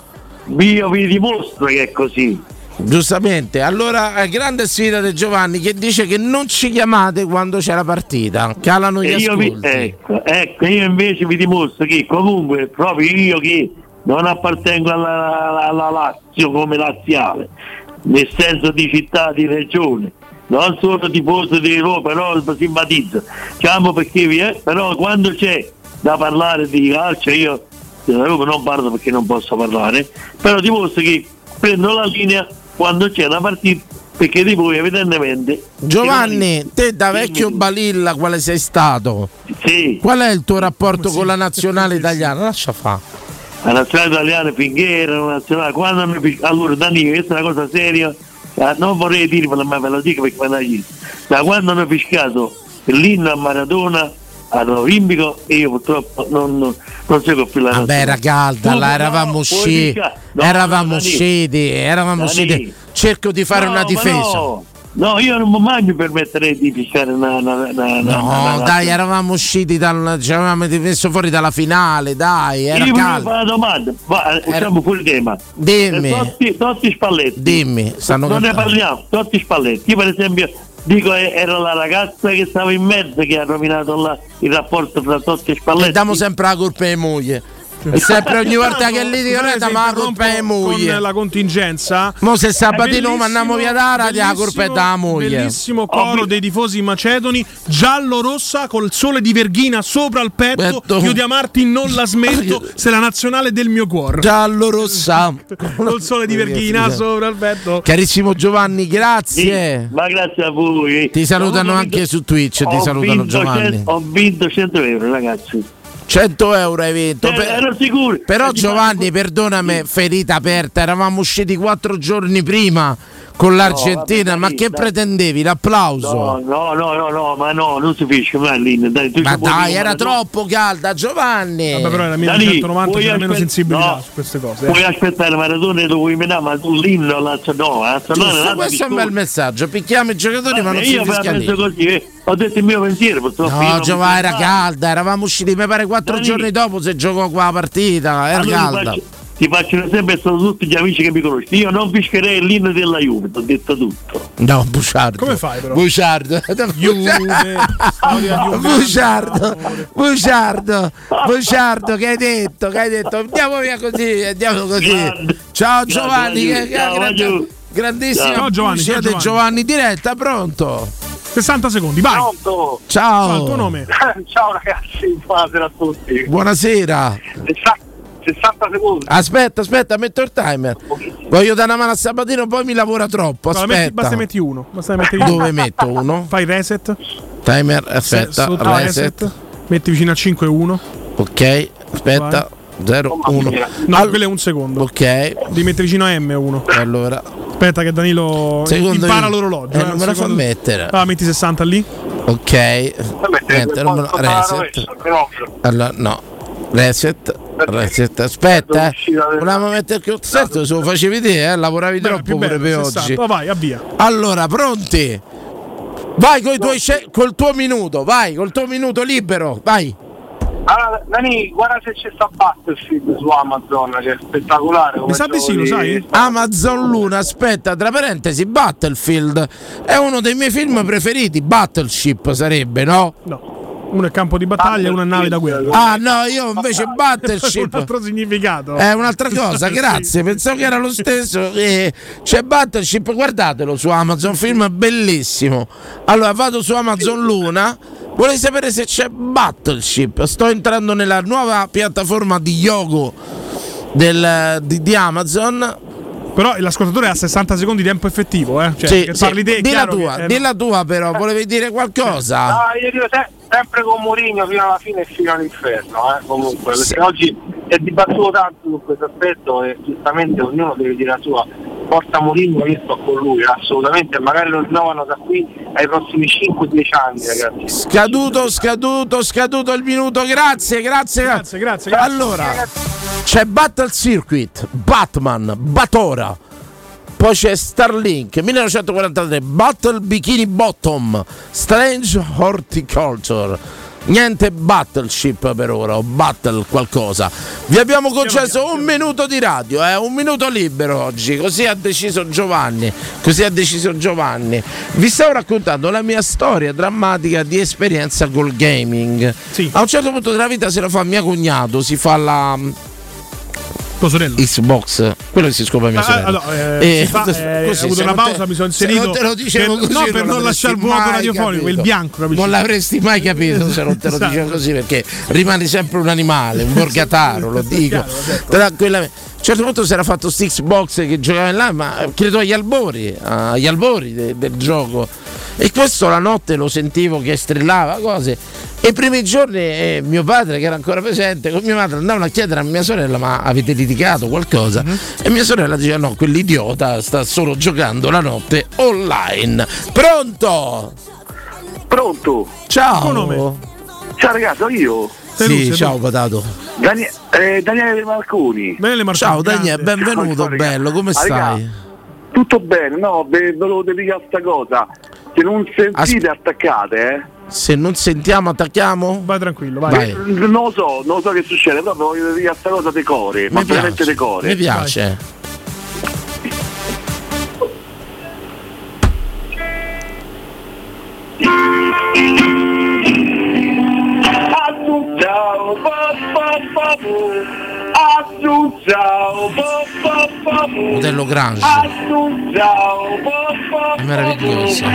Io vi dimostro che è così. Giustamente, allora eh, grande sfida di Giovanni che dice che non ci chiamate quando c'è la partita, calano gli E io vi- ascolti. ecco, ecco, io invece vi dimostro che comunque proprio io che non appartengo alla, alla- alla Lazio come laziale, nel senso di città, di regione, non sono tifoso di Roma, però simpatizzo, chiamo perché vi è, però quando c'è da parlare di calcio io della Roma non parlo perché non posso parlare, però dimostro che prendo la linea quando c'è la partita perché di voi evidentemente Giovanni, te da vecchio Balilla quale sei stato? Sì. Qual è il tuo rapporto con la nazionale italiana? Lascia fa. la nazionale italiana finché era una nazionale quando fi- allora Danilo questa è una cosa seria eh, non vorrei dirvelo ma ve lo dico perché me dico da quando hanno fiscato l'inno a Maradona all'Olimpico e io purtroppo non, non, non seguo più la Vabbè, era calda, no, eravamo usciti. No, eravamo usciti, eravamo usciti. Cerco di fare No, una difesa. no, no, io non mai mi permetterei di fiscare una, una, una, No, una- dai, eravamo usciti dal. Ci avevamo messo fuori dalla finale, dai, era io caldo. fare una domanda, ma eh, usciamo fuori tema. Dimmi. Eh, Totti, Totti Spalletti. Dimmi, stanno non ne cantando. parliamo, Totti Spalletti. Io per esempio dico eh, era la ragazza che stava in mezzo che ha rovinato la- il rapporto tra Totti e Spalletti. E diamo sempre la colpa ai moglie. E sempre ogni volta che lì dico se ma la colpa è moglie. Con la contingenza. Mo se sabatino mandiamo via da radio, la colpa è da moglie. Bellissimo coro dei tifosi macedoni, giallo-rossa col sole di Verghina sopra il petto. Petto. Io di amarti non la smetto, sei la nazionale del mio cuore. Giallo-rossa. Col sole di Verghina sopra il petto. Carissimo Giovanni, grazie. Ma grazie a voi. Ti salutano anche vinto- su Twitch, ti salutano vinto Giovanni. Ho vinto 100 euro, ragazzi. 100 euro hai vinto. Eh, Per- ero sicuro. Però Eh, Giovanni, perdonami, ferita aperta, eravamo usciti quattro giorni prima con l'Argentina, vabbè, ma che dai. pretendevi? L'applauso? No, no, no, no, no, ma no, non si finisce mai lì. Dai, tu Ma dai, dire, era troppo calda, Giovanni. Vabbè, però era Dani, 1990, puoi c'era meno sensibilità no. su queste cose. eh. Puoi aspettare Maradona e lo vuoi menare, ma tu l'inno la no, la Giusto, questo è un bel messaggio. Picchiamo i giocatori, ma non si fischia lì. così, eh. ho detto il mio pensiero, No, non Giovanni, era calda, eravamo usciti, mi pare quattro giorni dopo se giocò qua la partita, era calda. Ti faccio esempio, sono tutti gli amici che mi conoscono. Io non fischerei l'inno della Juve, ti ho detto tutto. No, Buciardo. Come fai, però? Buciardo. Un Buciardo, Buciardo, Buciardo, che hai detto? Che hai detto? Andiamo via così, andiamo così. Grande. Ciao Grande, Giovanni, Giovanni. che, Ciao, grande- Giovanni. grandissima Ciao, Giovanni, di Giovanni. Giovanni diretta, pronto? 60 secondi, vai. Pronto? Ciao. Ciao, il tuo nome? Ciao ragazzi, buonasera a tutti. Buonasera. 60 secondi. Aspetta, aspetta, metto il timer. Voglio dare una mano a Sabatino, poi mi lavora troppo. Metti- Aspetta. basta metti uno. Basta metti uno. Dove metto uno? Fai reset. Timer, Se- aspetta, sotto reset. Metti vicino a 5 1. Ok, aspetta. 0, 1. No, quello è un secondo. Ok, Devi mettere vicino a M1. allora. Aspetta che Danilo Secondo impara io- l'orologio. eh, non me la fa mettere. Ah, metti 60 lì. Ok. Niente, non me lo- reset. Allora, no. Reset. Reset. Aspetta, eh. Volevamo mettere il certo se lo facevi te, eh. Lavoravi Beh, troppo più pure bello, per 60. oggi. Oh, vai, avvia. Allora, pronti? Vai sce- col tuo minuto, vai, col tuo minuto libero, vai. Allora, Dani, guarda se c'è sta Battlefield su Amazon, che è spettacolare. come Mi sa di sì, lo gioco sai? Amazon Luna, aspetta, tra parentesi, Battlefield è uno dei miei film preferiti. Battleship sarebbe, no? No. Uno è campo di battaglia e uno è nave da guerra. Ah, no, io invece un Battleship altro significato. è un'altra cosa, grazie. Pensavo che era lo stesso. Eh, c'è Battleship, guardatelo su Amazon, film bellissimo. Allora vado su Amazon Luna. Vorrei sapere se c'è Battleship. Sto entrando nella nuova piattaforma di Yogo del- di, di Amazon. Però l'ascoltatore ha 60 secondi di tempo effettivo, eh. Cioè, Sì, che sì, parli te, è di la chiaro tua, che- eh, di la tua però, volevi dire qualcosa? No, io dico se- sempre con Mourinho fino alla fine e fino all'inferno, eh, comunque, perché oggi è dibattuto tanto su questo aspetto e giustamente ognuno deve dire la sua. Porta Mourinho io sto con lui, assolutamente, magari lo rinnovano da qui ai prossimi 5-10 anni ragazzi. Scaduto, scaduto, scaduto il minuto. Grazie, grazie, grazie. grazie, Allora, c'è Battle Circuit, Batman, Batora. Poi c'è Starlink 1943, Battle Bikini Bottom, Strange Horticulture. Niente battleship per ora, o battle qualcosa. Vi abbiamo concesso un minuto di radio, eh, un minuto libero oggi, così ha deciso Giovanni. Così ha deciso Giovanni. Vi stavo raccontando la mia storia drammatica di esperienza col gaming. A un certo punto della vita se la fa mio cognato, si fa la Xbox, quello che si scopre mia Ah, sorella. allora, eh, fa- eh, così, ho avuto una non te- pausa, mi sono se inserito. non te lo dicevo per- così, no, per non l'avresti lasciare il vuoto radiofonico, il bianco, capisci? Non l'avresti mai capito se non te lo Esatto. dicevo così perché rimani sempre un animale, un borgataro, lo dico. Tranquillamente. A un certo punto si era fatto sti Xbox che giocava in là, ma credo agli albori, agli albori de- del gioco. E questo la notte lo sentivo che strillava cose. E i primi giorni eh, mio padre, che era ancora presente, con mia madre andavano a chiedere a mia sorella: Ma avete litigato qualcosa? E mia sorella diceva: No, quell'idiota sta solo giocando la notte online. Pronto? Pronto? Ciao. Ciao ragazzi, io. Sì, ciao Patato. Danie- eh, Daniele Marconi. Ciao Daniele, benvenuto, bello, come Ah, stai? Tutto bene, no, ve, ve lo dedicare sta cosa. Se non sentite attaccate, eh. Se non sentiamo, attacchiamo? Vai tranquillo, Eh, Non lo so, non lo so che succede, però voglio dedicare sta cosa decore, ma Mi veramente piace, decore. mi piace. Ciao, ciao, Modello Grange. È meraviglioso.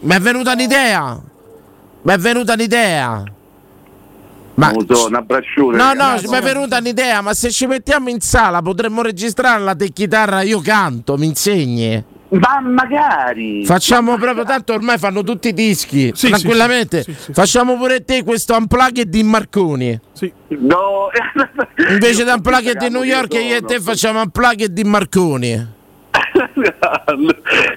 Mi è venuta un'idea. Mi è venuta un'idea. Ma so, un abbraccione. No, no, mi è venuta un'idea, ma se ci mettiamo in sala potremmo registrare la te chitarra, io canto, mi insegni? Ma magari! Facciamo proprio tanto ormai fanno tutti i dischi, Sì, tranquillamente. sì, sì, sì, sì. Facciamo pure te questo unplugged di Marconi. No, Invece di unplugged di New York io e te facciamo unplugged di Marconi.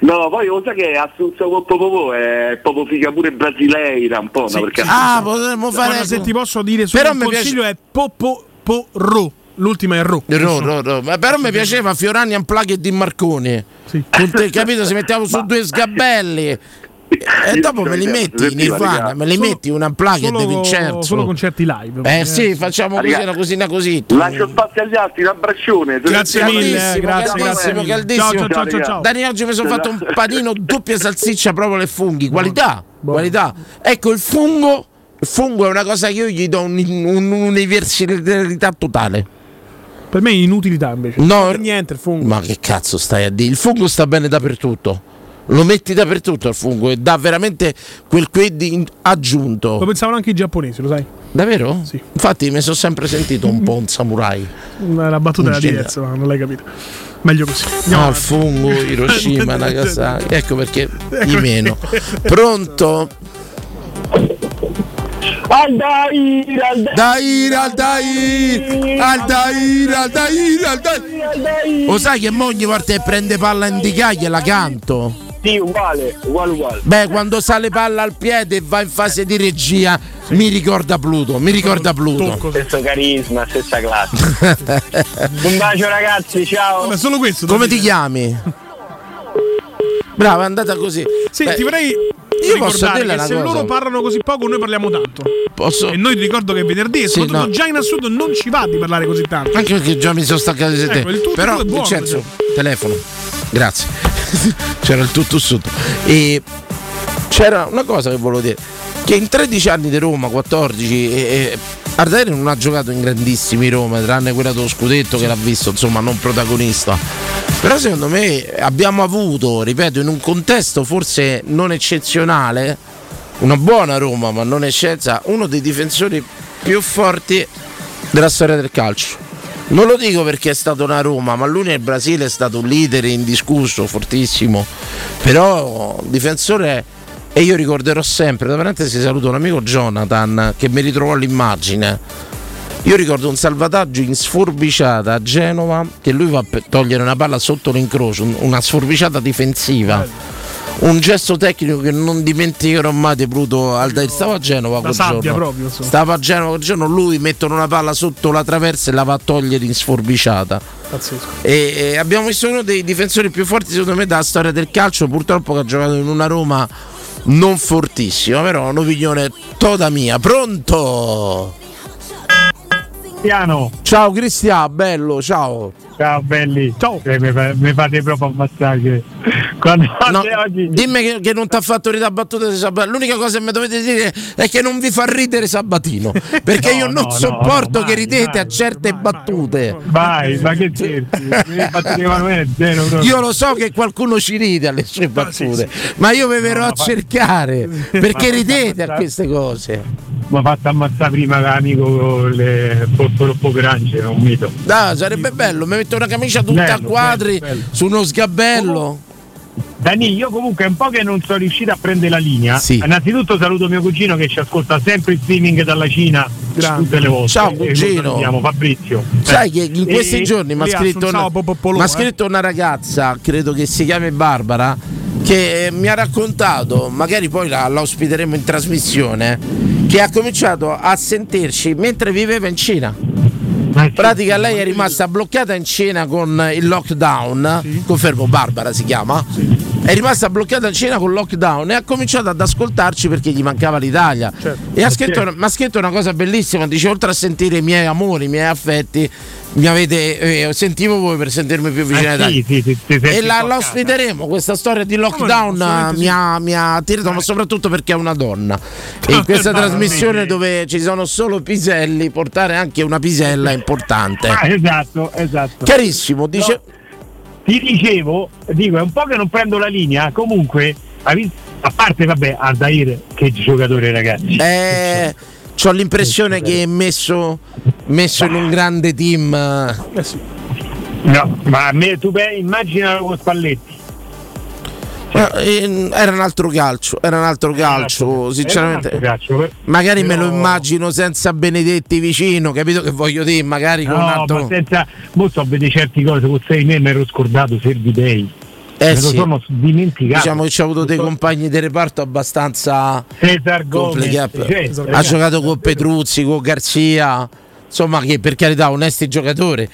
No, poi lo sai che Assunzio con Popopò è proprio figa pure brasileira un po', no? Perché Ah, potremmo fare Guarda, se ti posso dire solo Però mi consiglio è Popo Po Ro. L'ultima è Ro. Ro, ro, ro. Ma però mi piaceva Fiorani unplugged di Marconi. Con te, capito? Se mettiamo su due sgabelli. E dopo me li metti in Nirvana, me li metti un unplugged di Solo, Vincenzo. solo concerti live. Eh sì, facciamo così, una cosina così. Lascio spazio agli altri, un abbraccione. Grazie mille, grazie, grazie caldissimo, mille. caldissimo. Ciao, ciao, ciao, ciao. Dani, oggi mi sono fatto un panino doppia salsiccia proprio le funghi. Qualità, qualità. Ecco, il fungo, il fungo è una cosa che io gli do un- un- un'universalità totale. Per me è inutilità invece. No, Per niente il fungo. Ma che cazzo stai a dire? Il fungo sta bene dappertutto. Lo metti dappertutto il fungo e dà veramente quel quid aggiunto. Lo pensavano anche i giapponesi, lo sai? Davvero? Sì. Infatti mi sono sempre sentito un po' un samurai. La battuta era diversa, ma non l'hai capito. Meglio così. Andiamo il avanti. fungo, Hiroshima, Nagasaki. Ecco perché Ecco di meno. Pronto? Aldair, Aldair, Aldair, Aldair, Aldair, Aldair. Lo sai che ogni volta che prende palla in dicaglia la canto? Sì, uguale, uguale, uguale. Beh, quando sale palla al piede e va in fase di regia, mi ricorda Pluto, mi ricorda Pluto. Stesso carisma, stessa classe. Un bacio ragazzi, ciao. Vabbè, solo questo. Come ti chiami? Brava, è andata così. Sì, Beh, ti vorrei io posso ricordare dirle che se cosa. loro parlano così poco, noi parliamo tanto. Posso? E noi ti ricordo che è venerdì e Sì, soprattutto no. già in assoluto non ci va di parlare così tanto. Anche perché già mi sono staccato di sette. Ecco, Però Vincenzo, telefono. Grazie. C'era il tutto sotto. E c'era una cosa che volevo dire. Che in 13 anni di Roma, 14, e, e Ardaire non ha giocato in grandissimi Roma, tranne quella dello scudetto che l'ha visto, insomma, non protagonista. Però secondo me abbiamo avuto, ripeto, in un contesto forse non eccezionale, una buona Roma, ma non eccelsa, uno dei difensori più forti della storia del calcio. Non lo dico perché è stato una Roma, ma lui nel Brasile è stato un leader indiscusso, fortissimo. Però difensore e io ricorderò sempre, da parentesi saluto un amico Jonathan che mi ritrovò l'immagine. Io ricordo un salvataggio in sforbiciata a Genova che lui va a togliere una palla sotto l'incrocio, un- una sforbiciata difensiva. Un gesto tecnico che non dimenticherò mai di Pluto Aldair. Stavo a Genova quel giorno. proprio. Stavo a Genova quel giorno, lui mettono una palla sotto la traversa e la va a togliere in sforbiciata. Pazzesco. E, e abbiamo visto uno dei difensori più forti secondo me della storia del calcio, purtroppo che ha giocato in una Roma non fortissima, però un'opinione tutta mia. Pronto? Piano. Ciao Cristian, bello, ciao. Ciao belli. Ciao. mi, fa- mi fate proprio ammazzare. Quando No, dimmi che, che non ti ha fatto ridere battute di Sabatino. L'unica cosa che mi dovete dire è che non vi fa ridere Sabatino. Perché io non no, sopporto no, che mai, ridete a certe battute. Vai, ma che proprio. Io lo so che qualcuno ci ride alle sue battute, ma io vi verrò No, a cercare perché ridete a queste cose. Mi ha fatto ammazzare prima l'amico con le troppo grande, un mito. Dai, sarebbe bello, mi metto una camicia tutta a Bello, quadri bello, bello. su uno sgabello. Dani, io comunque è un po' che non sono riuscito a prendere la linea. Sì. Innanzitutto saluto mio cugino che ci ascolta sempre in streaming dalla Cina tutte le volte. Ciao, E lo cugino. salutiamo, Fabrizio. Sai Eh. che in questi E- giorni mi ha a scritto, una- eh. scritto una ragazza, credo che si chiami Barbara, che eh, mi ha raccontato, magari poi la, la ospiteremo in trasmissione, che ha cominciato a sentirci mentre viveva in Cina. In pratica lei è rimasta bloccata in Cina con il lockdown, confermo Barbara si chiama, è rimasta bloccata in Cina con il lockdown e ha cominciato ad ascoltarci perché gli mancava l'Italia. E ha scritto, mi ha scritto una cosa bellissima, dice oltre a sentire i miei amori, i miei affetti, mi avete, eh, sentivo voi per sentirmi più vicino Eh, all'Italia. sì, sì, sì, e la, la ospiteremo, questa storia di lockdown eh, mi, ha, mi ha attirato, ma soprattutto perché è una donna. E in questa no, trasmissione dove ci sono solo piselli, portare anche una pisella è importante. Ah, esatto, esatto. Chiarissimo, dice. Ti dicevo, dico, è un po' che non prendo la linea, comunque, a parte, vabbè, Aldair, che giocatore ragazzi. Eh, ho l'impressione che è messo, messo in un grande team. No, ma a me, tu pe- immaginalo con Spalletti. Ma, eh, Era un altro calcio, era un altro calcio, sinceramente. Altro calcio, eh. Magari me lo Però- immagino senza Benedetti vicino, capito che voglio dire? Magari con un No, altro. ma senza. Mo so vedere certe cose, con sei me mi ero scordato Servitei. Eh me lo sì. sono dimenticato. Diciamo che ci ha avuto dei compagni di reparto abbastanza complicati. cioè, ha ragazzi, giocato con Petruzzi, con Garzia, insomma che per carità onesti giocatori,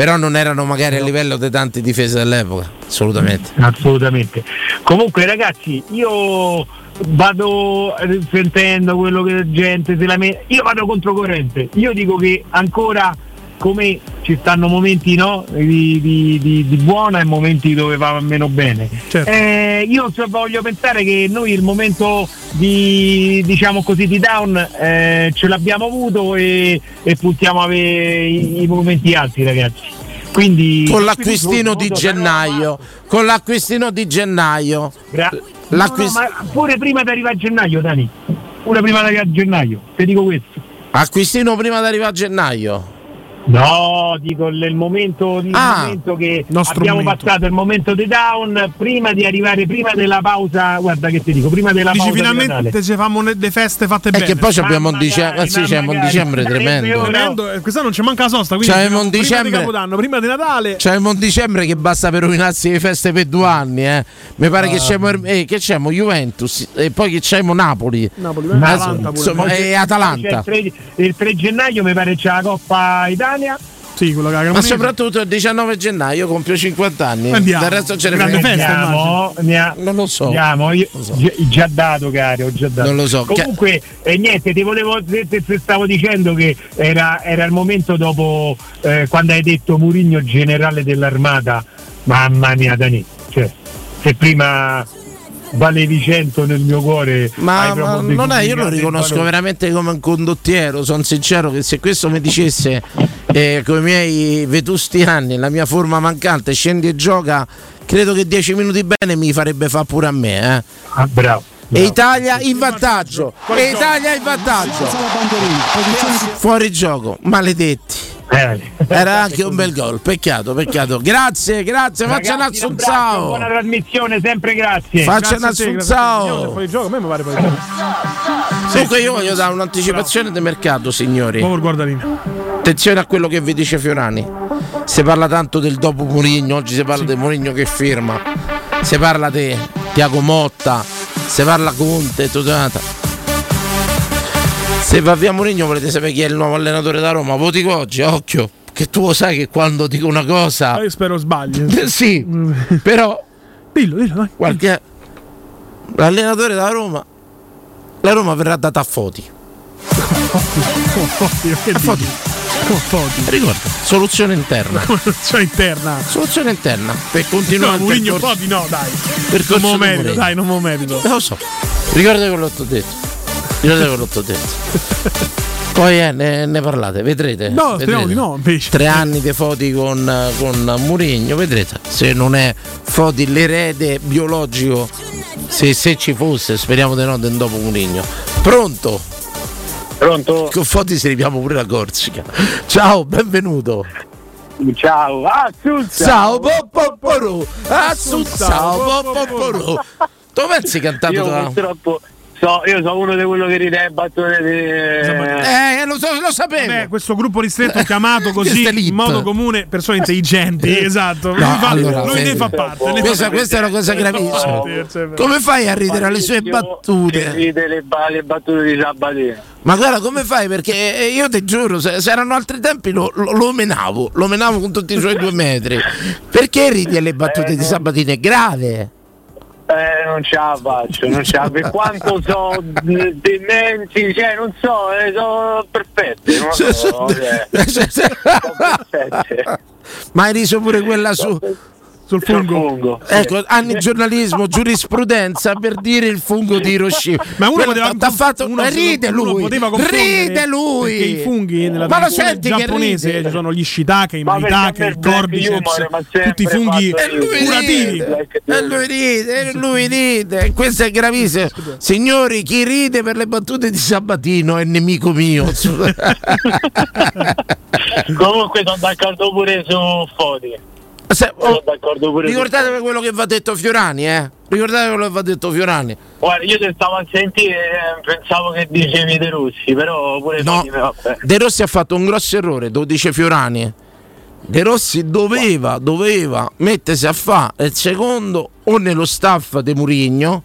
però non erano magari a livello di tante difese dell'epoca, assolutamente. Assolutamente. Comunque ragazzi, io vado sentendo quello che la gente se la me- io vado controcorrente. Io dico che ancora come ci stanno momenti no, di, di- di- di buona e momenti dove va meno bene. Eh, io so- voglio pensare che noi il momento di diciamo così di down eh, ce l'abbiamo avuto e, e puntiamo a avere i, i momenti alti ragazzi. Quindi Con l'acquistino di gennaio, con l'acquistino di gennaio. Gra- L'acquist- No, no, ma pure prima di arrivare a gennaio, Dani. Pure prima di arrivare a gennaio, ti dico questo. Acquistino prima di arrivare a gennaio. No, dico il momento, il Ah, momento che abbiamo momento. passato, il momento di down, prima di arrivare, prima della pausa, guarda che ti dico, prima della Dici pausa finalmente ci fanno le feste fatte E bene. che poi abbiamo un magari, dicembre, sì, ma c'è un magari. dicembre tremendo. Tremendo, eh, Quest'anno non ci manca la sosta, quindi un prima dicembre- di Capodanno, prima di Natale. C'è un dicembre che basta per rovinarsi le feste per due anni, eh. Mi pare che c'è eh, che c'è Juventus e poi che c'è Napoli. Napoli, Eh, Atalanta pure. insomma, e c'è- Atalanta. c'è Il 3, il 3 gennaio mi pare c'è la Coppa Italia. Sì, quello che ha Ma soprattutto il 19 gennaio compio 50 anni. Andiamo. Del resto ce ne Grande frega. festa, Andiamo, Non lo so. Andiamo, io, lo so. già, dato caro, già dato. Non lo so. Comunque, eh, niente, ti volevo te, te- te stavo dicendo che era, era il momento dopo eh, quando hai detto Murigno generale dell'armata. Mamma mia, Dani, cioè, se prima valevi 100 nel mio cuore. Ma, ma non è, io lo riconosco valore. veramente come un condottiero. Sono sincero che se questo mi dicesse eh, con i miei vetusti anni, la mia forma mancante, scendi e gioca, credo che 10 minuti bene mi farebbe fare pure a me. Eh. Ah, bravo. E Italia in vantaggio. E Italia in vantaggio. Fuori gioco, maledetti. Era anche un bel gol, peccato, peccato. Grazie, grazie, faccia un assunzao. Buona trasmissione, sempre grazie. Faccia un assunzao. Comunque io voglio dare un'anticipazione di mercato, signori. Attenzione a quello che vi dice Fiorani. Si parla tanto del dopo Murigno, oggi si parla di Murigno che firma. Si parla di Tiago Motta, si parla Conte, tutto. Se va via Murigno volete sapere chi è il nuovo allenatore da Roma? Voti oggi, occhio, che tu lo sai che quando dico una cosa... Ah, io spero sbagli. sì, però... Dillo, dillo, dai. Qualche... L'allenatore da Roma... La Roma verrà data a Foti. Che Foti. Ricorda, soluzione interna. Soluzione interna. Soluzione interna per continuare No, Mourinho Foti no, dai. percorso Non di merito, Mourinho. dai, non me lo merito. Eh, Lo so, ricorda quello che ho detto. Che ti ho detto. Poi eh, ne, ne parlate, vedrete. No, vedrete. di no, invece. Tre anni di Foti con, con Murigno, vedrete. Se non è Foti l'erede biologico, se, se ci fosse, speriamo di no, del dopo Murigno. Pronto? Pronto? Con Foti si ripiamo pure la Corsica. Ciao, benvenuto. Ciao, ah, Ciao, popoporo. Ciao, popoporo. Dove pensi cantato Io da... purtroppo so, io sono uno di quello che ride le battute di... Eh, lo, so, lo sapevo. Vabbè, questo gruppo ristretto chiamato così in modo comune persone intelligenti, No, esatto. lui, fa, allora, lui ne fa parte. ne fa Questa, parte. questa è una cosa fa gravissima. cioè, Come fai a ridere alle sue battute? ride le, ba- le battute di Sabatino. Ma guarda come fai? Perché io ti giuro, se, se erano altri tempi lo, lo, lo menavo, lo menavo con tutti i suoi due metri. Perché ridi alle battute di Sabatini? È grave. Eh, non ce la faccio, non ce la Per quanto so eh, dementi, cioè non so, eh, sono perfette. Non so, cioè, sono perfette. Ma hai riso pure quella su. Sul fungo. Ecco, anni giornalismo, giurisprudenza per dire il fungo di Hiroshima. Ma uno poteva t'ha fatto uno- ride uno lui. confondere Ride lui. Perché i funghi nella Ma lo tradizione senti giapponese ci sono gli shiitake, i maitake, il cordyceps, tutti i funghi curativi. E lui ride, e lui ride, questo è gravissimo. Signori, chi ride per le battute di Sabatino è nemico mio. Comunque sono d'accordo pure su Foti. Se- oh, ricordatevi quello che va detto Fiorani, eh? Ricordatevi quello che va detto Fiorani. Guarda, io te stavo a sentire eh, pensavo che dicevi De Rossi, però pure No. Foti, vabbè. De Rossi ha fatto un grosso errore, lo dice Fiorani. De Rossi doveva, doveva mettersi a fare il secondo o nello staff di Murigno,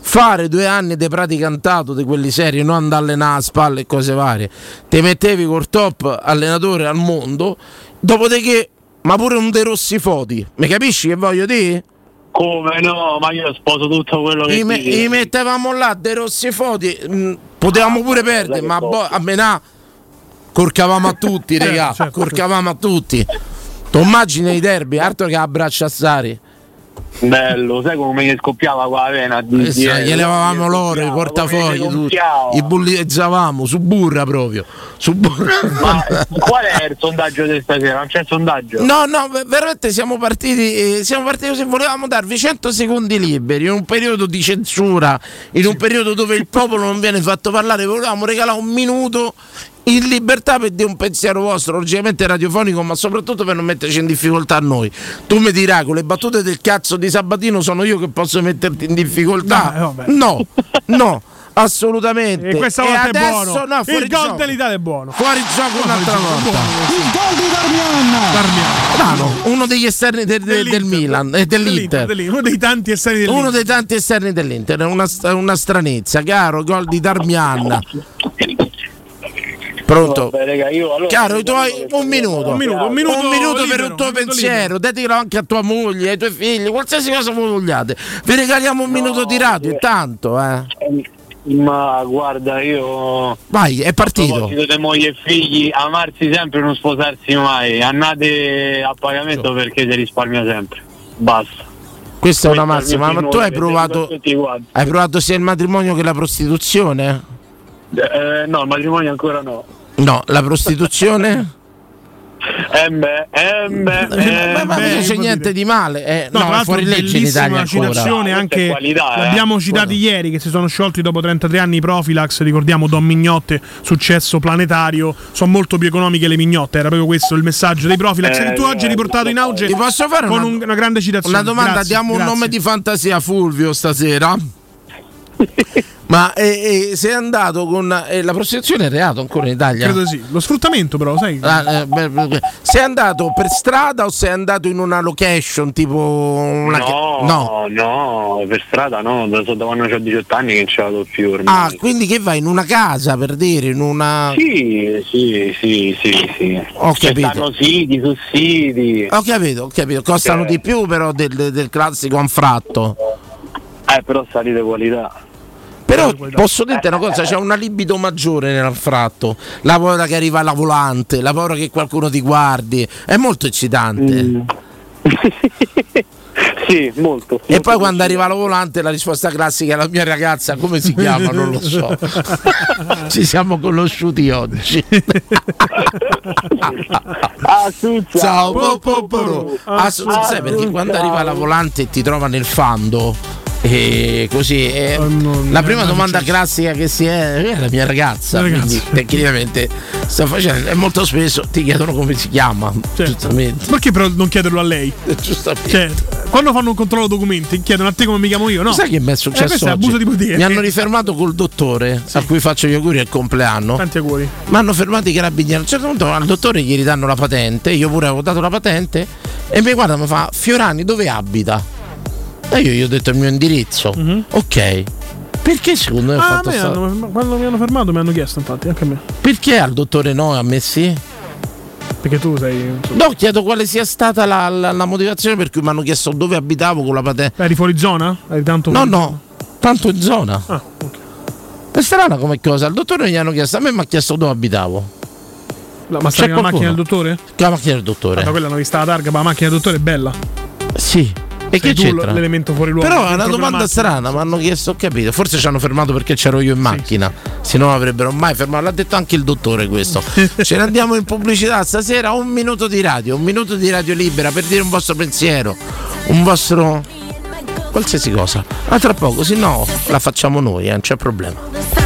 fare due anni di praticantato di quelli seri, non andare a allenare a spalle e cose varie. Ti mettevi col top allenatore al mondo, dopodiché, ma pure un De Rossi Foti, mi capisci che voglio dire? Come no, ma io sposo tutto quello che I, me- i mettevamo là De Rossi Foti, mh, potevamo pure perdere, ma boh, a menà corcavamo a tutti, regà, corcavamo a tutti. Tu immagini i derby, altro che abbraccia Sari. Bello, sai come mi scoppiava qua la vena? Di, Eh gli levavamo l'oro, i portafogli, tutti. i bullizzavamo su burra proprio. Su burra. Ma qual è il sondaggio di stasera? Non c'è il sondaggio? No, no, ve- veramente siamo partiti, eh, siamo partiti così, volevamo darvi 100 secondi liberi in un periodo di censura, in un periodo dove il popolo non viene fatto parlare, volevamo regalare un minuto in libertà per dire un pensiero vostro, logicamente radiofonico, ma soprattutto per non metterci in difficoltà noi. Tu mi dirai, con le battute del cazzo di Sabatino sono io che posso metterti in difficoltà? No, eh. No, no, assolutamente. E questa volta è adesso, buono. No, il gol gioco. dell'Italia è buono. Fuori gioco un'altra volta. Il gol di Darmian. Uno degli esterni del, del- del Milan e dell'Inter. Dell'Inter, Uno dei tanti esterni dell'Inter. Uno dei tanti esterni dell'Inter, una, una stranezza, caro, gol di Darmian. Pronto? Vabbè, raga, io allora- Chiaro, i tuoi un minuto. Un minuto, un minuto Un minuto per libero, un tuo un minuto pensiero. Dedicalo anche a tua moglie, ai tuoi figli, qualsiasi cosa voi vogliate. Vi regaliamo un minuto di radio, intanto, eh. Ma guarda, io. Vai, è A partito. proposito di moglie e figli, amarsi sempre e non sposarsi mai. Andate a pagamento perché si risparmia sempre. Basta. Questa è una il massima, ma tu hai provato per hai provato sia il matrimonio che la prostituzione? Eh, no, il matrimonio ancora no. No, la prostituzione? Ehm, ehm, Ma ma non c'è niente di male. Eh, No, no, tra è l'altro fuori legge in Italia ancora. citazione anche qualità, eh. l'abbiamo citati ieri che si sono sciolti dopo 33 anni i Profilax, ricordiamo Don Mignotte, successo planetario, sono molto più economiche le mignotte, era proprio questo il messaggio dei Profilax Eh, e tu oggi hai riportato in auge Ti posso fare con una, un- una grande citazione. Una domanda, Grazie, diamo un grazie. nome di fantasia a Fulvio stasera. Ma eh, eh, sei andato con eh, la prostituzione è reato ancora in Italia? Credo sì. Lo sfruttamento però, sai? Ah, eh, beh, beh, beh. sei andato per strada o sei andato in una location tipo una No, no. no, per strada no, da, da quando ho 18 anni che non ci vado più ormai. Ah, quindi che vai in una casa per dire, in una Sì, sì, sì, sì, sì. Ho Ci capito. stanno siti, sussidi. Ho capito, ho capito, costano Eh. di più però del, del- del classico anfratto. Eh, però salite qualità. Però posso dirti una cosa, c'è una libido maggiore nell'anfratto, la paura che arriva alla volante, la paura che qualcuno ti guardi, è molto eccitante. Mm. sì, molto. E poi quando arriva la volante la risposta classica è la mia ragazza, come si chiama? Non lo so. Ci siamo conosciuti oggi. Ciao, po, po, po. Assu- sai perché quando arriva la volante e ti trova nel fando e così eh, la prima domanda classica che si è è la mia ragazza, La quindi tecnicamente sto facendo e molto spesso ti chiedono come si chiama giustamente Perché però non chiederlo a lei? Giustamente. Cioè, quando fanno un controllo documenti chiedono a te come mi chiamo io, no? Sai che mi è Eh, successo questo è di. Mi hanno rifermato col dottore a cui faccio gli auguri al compleanno. Tanti auguri. Mi hanno fermato i carabinieri. A un certo punto al dottore gli ridanno la patente. Io pure avevo dato la patente. E mi guarda e mi fa: Fiorani, dove abita? E io gli ho detto il mio indirizzo. Ok. Perché secondo me ho. Ah, fatto me sta- hanno- quando mi hanno fermato mi hanno chiesto infatti, anche a me. Perché al dottore no e a me sì? Perché tu sei... No, chiedo quale sia stata la, la- la motivazione per cui mi hanno chiesto dove abitavo con la patente. Eri fuori zona? Eri tanto No, fuori no, tanto in zona. Ah, È strana come cosa. Al dottore gli hanno chiesto, a me mi ha chiesto dove abitavo. zona? Ma stavi la macchina del dottore? La macchina del dottore. Ah, da quella hanno vista la targa, ma la macchina del dottore è bella. Sì. E che tu c'entra? l'elemento fuori luogo. Però è una domanda strana, mi hanno chiesto, ho capito. Forse ci hanno fermato perché c'ero io in macchina, se no avrebbero mai fermato. L'ha detto anche il dottore questo. Ce ne andiamo in pubblicità stasera, un minuto di radio, un minuto di radio libera per dire un vostro pensiero, un vostro qualsiasi cosa. Ma tra poco, se no la facciamo noi, eh, non c'è problema.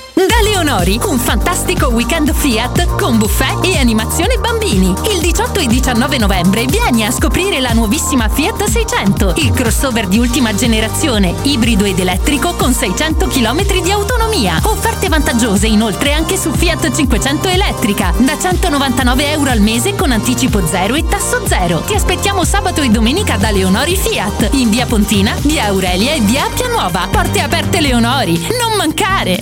Da Leonori, un fantastico weekend Fiat con buffet e animazione bambini. Il 18 e 19 novembre vieni a scoprire la nuovissima Fiat 600, il crossover di ultima generazione, ibrido ed elettrico con 600 km di autonomia. Offerte vantaggiose inoltre anche su Fiat 500 elettrica, da 199 euro al mese con anticipo zero e tasso zero. Ti aspettiamo sabato e domenica da Leonori Fiat, in via Pontina, via Aurelia e via Appia Nuova. Porte aperte Leonori, non mancare!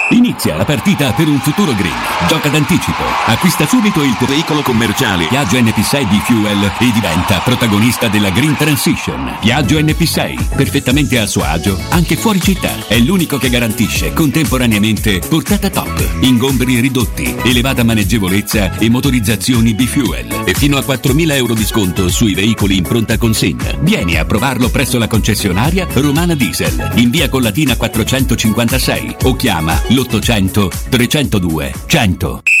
Inizia la partita per un futuro green. Gioca d'anticipo. Acquista subito il tuo veicolo commerciale Piaggio NP6 di Fuel e diventa protagonista della Green Transition. Piaggio NP6, perfettamente a suo agio, anche fuori città. È l'unico che garantisce contemporaneamente portata top, ingombri ridotti, elevata maneggevolezza e motorizzazioni B-Fuel. E fino a 4.000 euro di sconto sui veicoli in pronta consegna. Vieni a provarlo presso la concessionaria Romana Diesel, in via Collatina 456 o chiama l'800 302 100.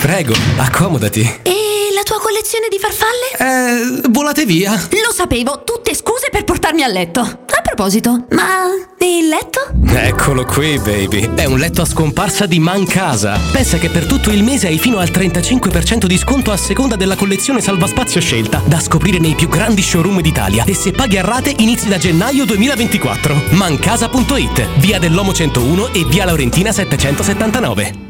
Prego, accomodati. E la tua collezione di farfalle? Eh, volate via. Lo sapevo, tutte scuse per portarmi a letto. A proposito, ma il letto? Eccolo qui, baby. È un letto a scomparsa di Mancasa. Pensa che per tutto il mese hai fino al 35% di sconto a seconda della collezione salvaspazio scelta, da scoprire nei più grandi showroom d'Italia. E se paghi a rate inizi da gennaio 2024. Mancasa.it, via dell'Omo 101 e via Laurentina 779.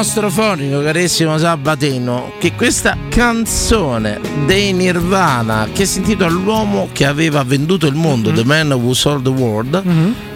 nostro fonico carissimo Sabatino che questa canzone dei Nirvana che si intitola L'uomo che aveva venduto il mondo, The Man Who Sold the World,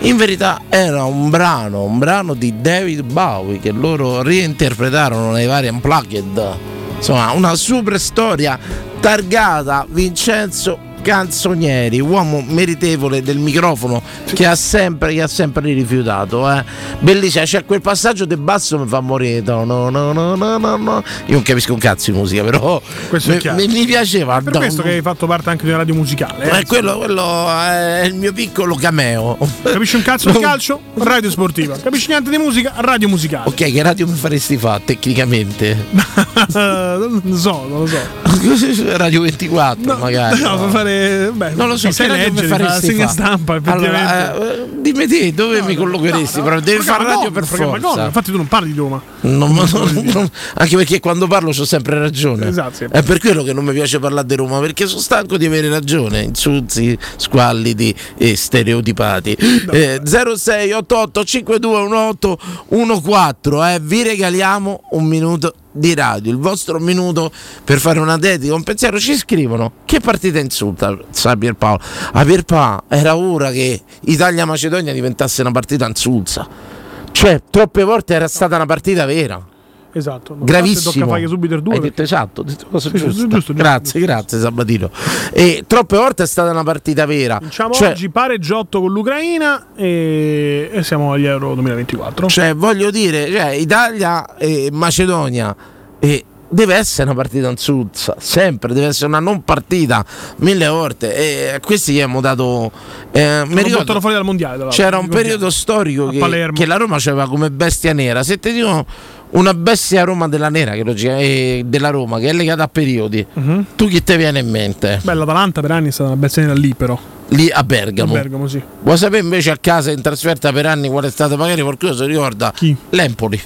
in verità era un brano, un brano di David Bowie che loro reinterpretarono nei vari Unplugged. Insomma, una super storia targata Vincenzo Canzonieri, uomo meritevole del microfono che ha sempre, che ha sempre rifiutato. Eh. Bellissima, c'è quel passaggio del basso mi fa morire. No, no, no, no, no, no. Io non capisco un cazzo di musica, però mi, mi- piaceva. Per questo che hai fatto parte anche di una radio musicale. eh. eh, quello, quello è il mio piccolo cameo. Capisci un cazzo di calcio? Radio sportiva. Capisci niente di musica? Radio musicale. Ok, che radio mi faresti fare tecnicamente? non lo so, non lo so. radio 24 magari. No, per fare. Beh, Non lo so, mi leggere, fa la faresti segna fa? stampa. Allora, eh, dimmi te, dove mi collocheresti? Però devi fare radio per forza. Infatti tu non parli di Roma. Non- non- non- anche perché quando parlo ho sempre ragione. Esatto, sì. È per quello che non mi piace parlare di Roma, perché sono stanco di avere ragione. Insulti, squallidi e stereotipati. Eh, 0688 5218 14 eh, vi regaliamo un minuto di radio, il vostro minuto per fare una dedica, un pensiero. Ci scrivono che partita insulta, sa Pierpaolo. A Pierpa era ora che Italia-Macedonia diventasse una partita insulsa. Cioè, troppe volte era stata una partita vera. Esatto. Ma Gravissimo. Tocca subito il 2. Hai detto esatto, detto cosa Sì, giusta. giusto, giusto, grazie, grazie Sabatino. E troppe volte è stata una partita vera. Diciamo Cioè, oggi pareggiotto con l'Ucraina e, e siamo agli Euro 2024. cioè, voglio dire, cioè, Italia e Macedonia e deve essere una partita insulsa, sempre deve essere una non partita mille volte. E a questi gli abbiamo dato. Eh, mi ricordo, fuori dal mondiale. c'era un periodo storico che, che la Roma c'aveva come bestia nera. Se ti dicono una bestia Roma della nera che logica- eh, della Roma che è legata a periodi, Mhm. tu chi ti viene in mente? Beh, l'Atalanta per anni è stata una bestia nera lì, però. Lì a Bergamo. A Bergamo, sì. Vuoi sapere invece a casa in trasferta per anni qual è stata? Magari qualcuno si ricorda? L'Empoli.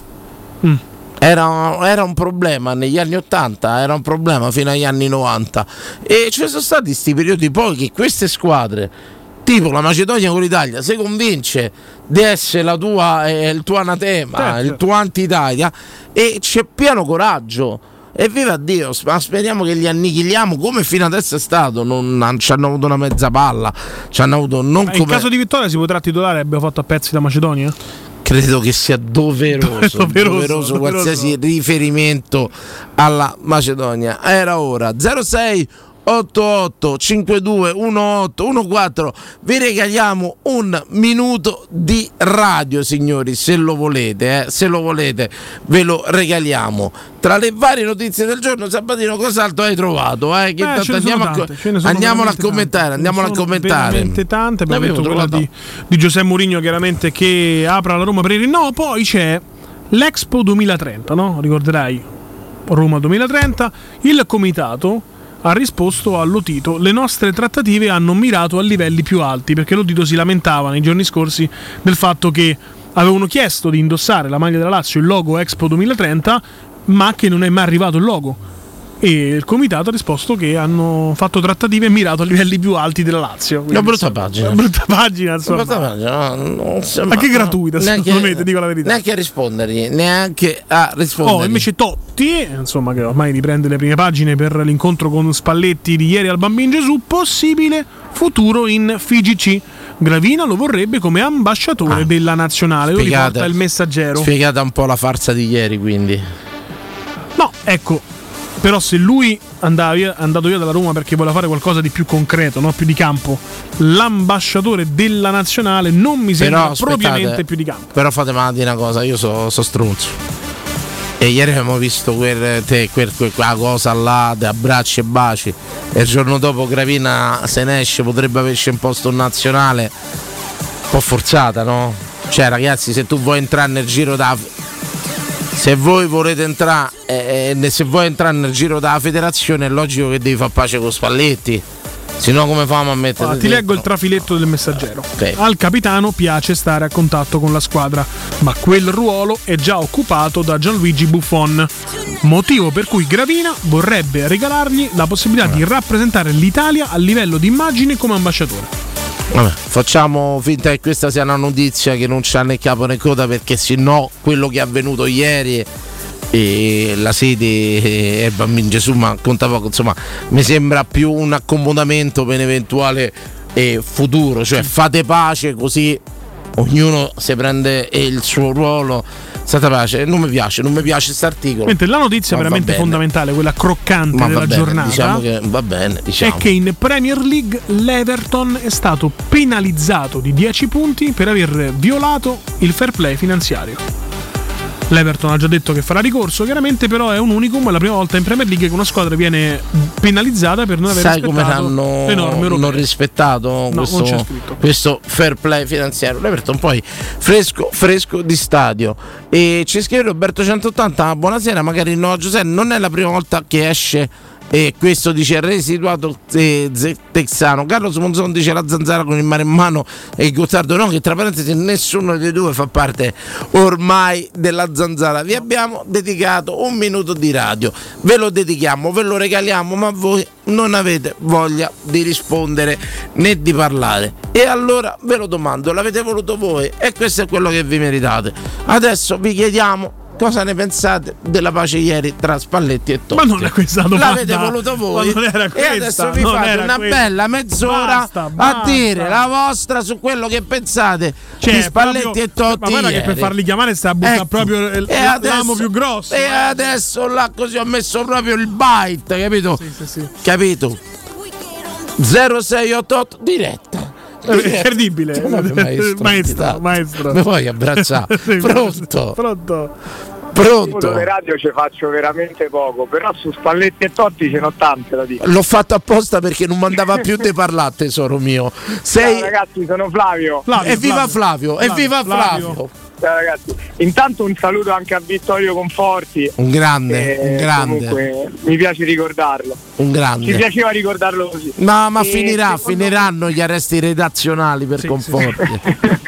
Mm. Era, era un problema negli anni 80, era un problema fino agli anni 90. E ci sono stati questi periodi poi che queste squadre, tipo la Macedonia con l'Italia, si convince di essere la tua, eh, il tuo anatema, Certo. il tuo anti-Italia e c'è pieno coraggio. E viva Dio, ma speriamo che li annichiliamo come fino adesso è stato. Non ci hanno avuto una mezza palla, ci hanno avuto non Ma in come. caso di vittoria si potrà titolare abbiamo fatto a pezzi la Macedonia? Credo che sia doveroso, Doveroso, doveroso doveroso. qualsiasi riferimento alla Macedonia. Era ora 06 88 52 18 14 vi regaliamo un minuto di radio signori se lo volete eh, se lo volete ve lo regaliamo tra le varie notizie del giorno Sabatino cos'altro hai trovato eh? Eh, sono andiamo, a, tante, a commentare tante. andiamo a commentare veramente tante abbiamo detto quella di, di Giuseppe Mourinho chiaramente che apre la Roma per il rinnovo poi c'è l'Expo 2030 no? ricorderai Roma 2030 il comitato ha risposto a Lotito le nostre trattative hanno mirato a livelli più alti perché Lotito si lamentava nei giorni scorsi del fatto che avevano chiesto di indossare la maglia della Lazio il logo Expo 2030 ma che non è mai arrivato il logo e il comitato ha risposto che hanno fatto trattative e mirato a livelli più alti della Lazio. Una brutta pagina. Una brutta pagina, insomma. Una brutta pagina, no, sembra- Anche gratuita, neanche- secondo me, dico la verità. Neanche a rispondergli, neanche a rispondere. Oh, invece Totti, insomma, che ormai riprende le prime pagine per l'incontro con Spalletti di ieri al Bambin Gesù, possibile futuro in FIGC. Gravina lo vorrebbe come ambasciatore della nazionale. Lo Spiegate- riporta il messaggero. Spiegata un po' la farsa di ieri, quindi. No, ecco. Però se lui andava via- è andato via dalla Roma perché voleva fare qualcosa di più concreto, no? più di campo, l'ambasciatore della nazionale non mi sembra Però propriamente più di campo. Però fatemi una cosa, io sono so stronzo. E ieri abbiamo visto quel, te, quel- quel- quella cosa là, di abbracci e baci. E il giorno dopo Gravina se ne esce, potrebbe averci imposto un nazionale. Un po' forzata, no? Cioè, ragazzi, se tu vuoi entrare nel giro da. Se voi volete entrare, eh, eh, se vuoi entrare nel giro della federazione, è logico che devi fare pace con Spalletti. Se no, come famo a mettere Allora, ti leggo il trafiletto del messaggero. Ok. Al capitano piace stare a contatto con la squadra, ma quel ruolo è già occupato da Gianluigi Buffon. Motivo per cui Gravina vorrebbe regalargli la possibilità di rappresentare l'Italia a livello di immagine come ambasciatore. Vabbè, facciamo finta che questa sia una notizia che non c'ha né capo né coda perché se no quello che è avvenuto ieri e la sede eh, è Bambino Gesù ma conta poco insomma mi sembra più un accomodamento per un eventuale eh, futuro. Cioè fate pace così ognuno si prende eh, il suo ruolo state pace non mi piace non mi piace questo articolo. Mentre la notizia Ma veramente fondamentale, quella croccante ma della bene, giornata, diciamo che va bene diciamo. È che in Premier League l'Everton è stato penalizzato di 10 punti per aver violato il fair play finanziario. L'Everton ha già detto che farà ricorso, chiaramente però è un unicum, è la prima volta in Premier League che una squadra viene penalizzata per non aver Sai come rispettato l'hanno norme europee. non rispettato non c'è questo, scritto. questo fair play finanziario? L'Everton poi fresco, fresco di stadio. E ci scrive Roberto 180, buonasera, magari no Giuseppe, non è la prima volta che esce e questo dice residuato eh, texano. Carlos Monzon dice la zanzara con il mare in mano e il Gottardo no, che tra parentesi nessuno dei due fa parte ormai della zanzara. Vi abbiamo dedicato un minuto di radio, ve lo dedichiamo, ve lo regaliamo, ma voi non avete voglia di rispondere né di parlare. E allora ve lo domando, l'avete voluto voi e questo è quello che vi meritate. Adesso vi chiediamo cosa ne pensate della pace ieri tra Spalletti e Totti. Ma non è questa domanda. L'avete voluto voi Ma non era e questa, adesso vi fate una questa. bella mezz'ora Basta, a basta. dire la vostra su quello che pensate Cioè, di Spalletti proprio- e Totti. Ma guarda che per ieri. farli chiamare sta a buttare Ecco. proprio il- E adesso- più grosso. E adesso là così ho messo proprio il byte, capito? Capito? 0688 diretta. È incredibile. Maestro, Maestro, maestro. Mi vuoi abbracciare? Sì, Pronto? Pronto. Pronto? Io le radio ci faccio veramente poco, però su Spalletti e Totti ce n'ho tante da dire. L'ho fatto apposta perché non mandava più di parlare, tesoro mio. Sei... Ciao ragazzi, sono Flavio. Evviva Flavio, evviva Flavio. Ciao ragazzi. Intanto un saluto anche a Vittorio Conforti. Un grande, Eh, un grande, Comunque mi piace ricordarlo. un Ci grande. piaceva ricordarlo così. Ma, ma E finirà, secondo- finiranno gli arresti redazionali per conforti.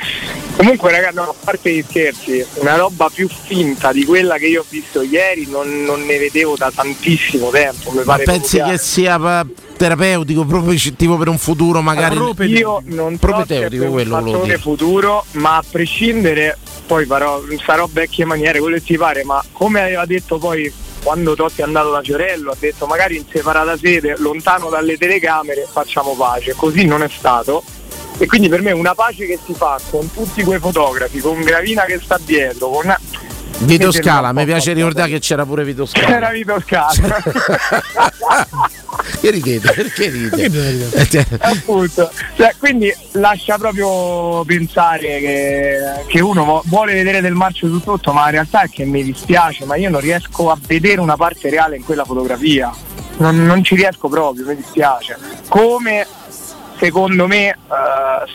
Comunque ragazzi, no, a parte gli scherzi, una roba più finta di quella che io ho visto ieri non, non ne vedevo da tantissimo tempo. Mi Ma pare pensi che sia pa- terapeutico, proprio tipo per un futuro magari? Io non so se è Propedeutico un quello volevo dire. futuro, ma a prescindere, poi farò, sarò vecchie maniere, quello che ti pare, ma come aveva detto poi quando Totti è andato da Fiorello, ha detto magari in separata sede, lontano dalle telecamere, facciamo pace. Così non è stato. E quindi per me una pace che si fa con tutti quei fotografi, con Gravina che sta dietro, con Vito Scala, mi piace ricordare che c'era pure Vito Scala. c'era Vito Scala. Che ridete? Perché ride? Eh, cioè, appunto Cioè, quindi lascia proprio pensare che, che uno vuole vedere del marcio su tutto ma in realtà è che mi dispiace ma io non riesco a vedere una parte reale in quella fotografia non, non ci riesco proprio mi dispiace come secondo me eh,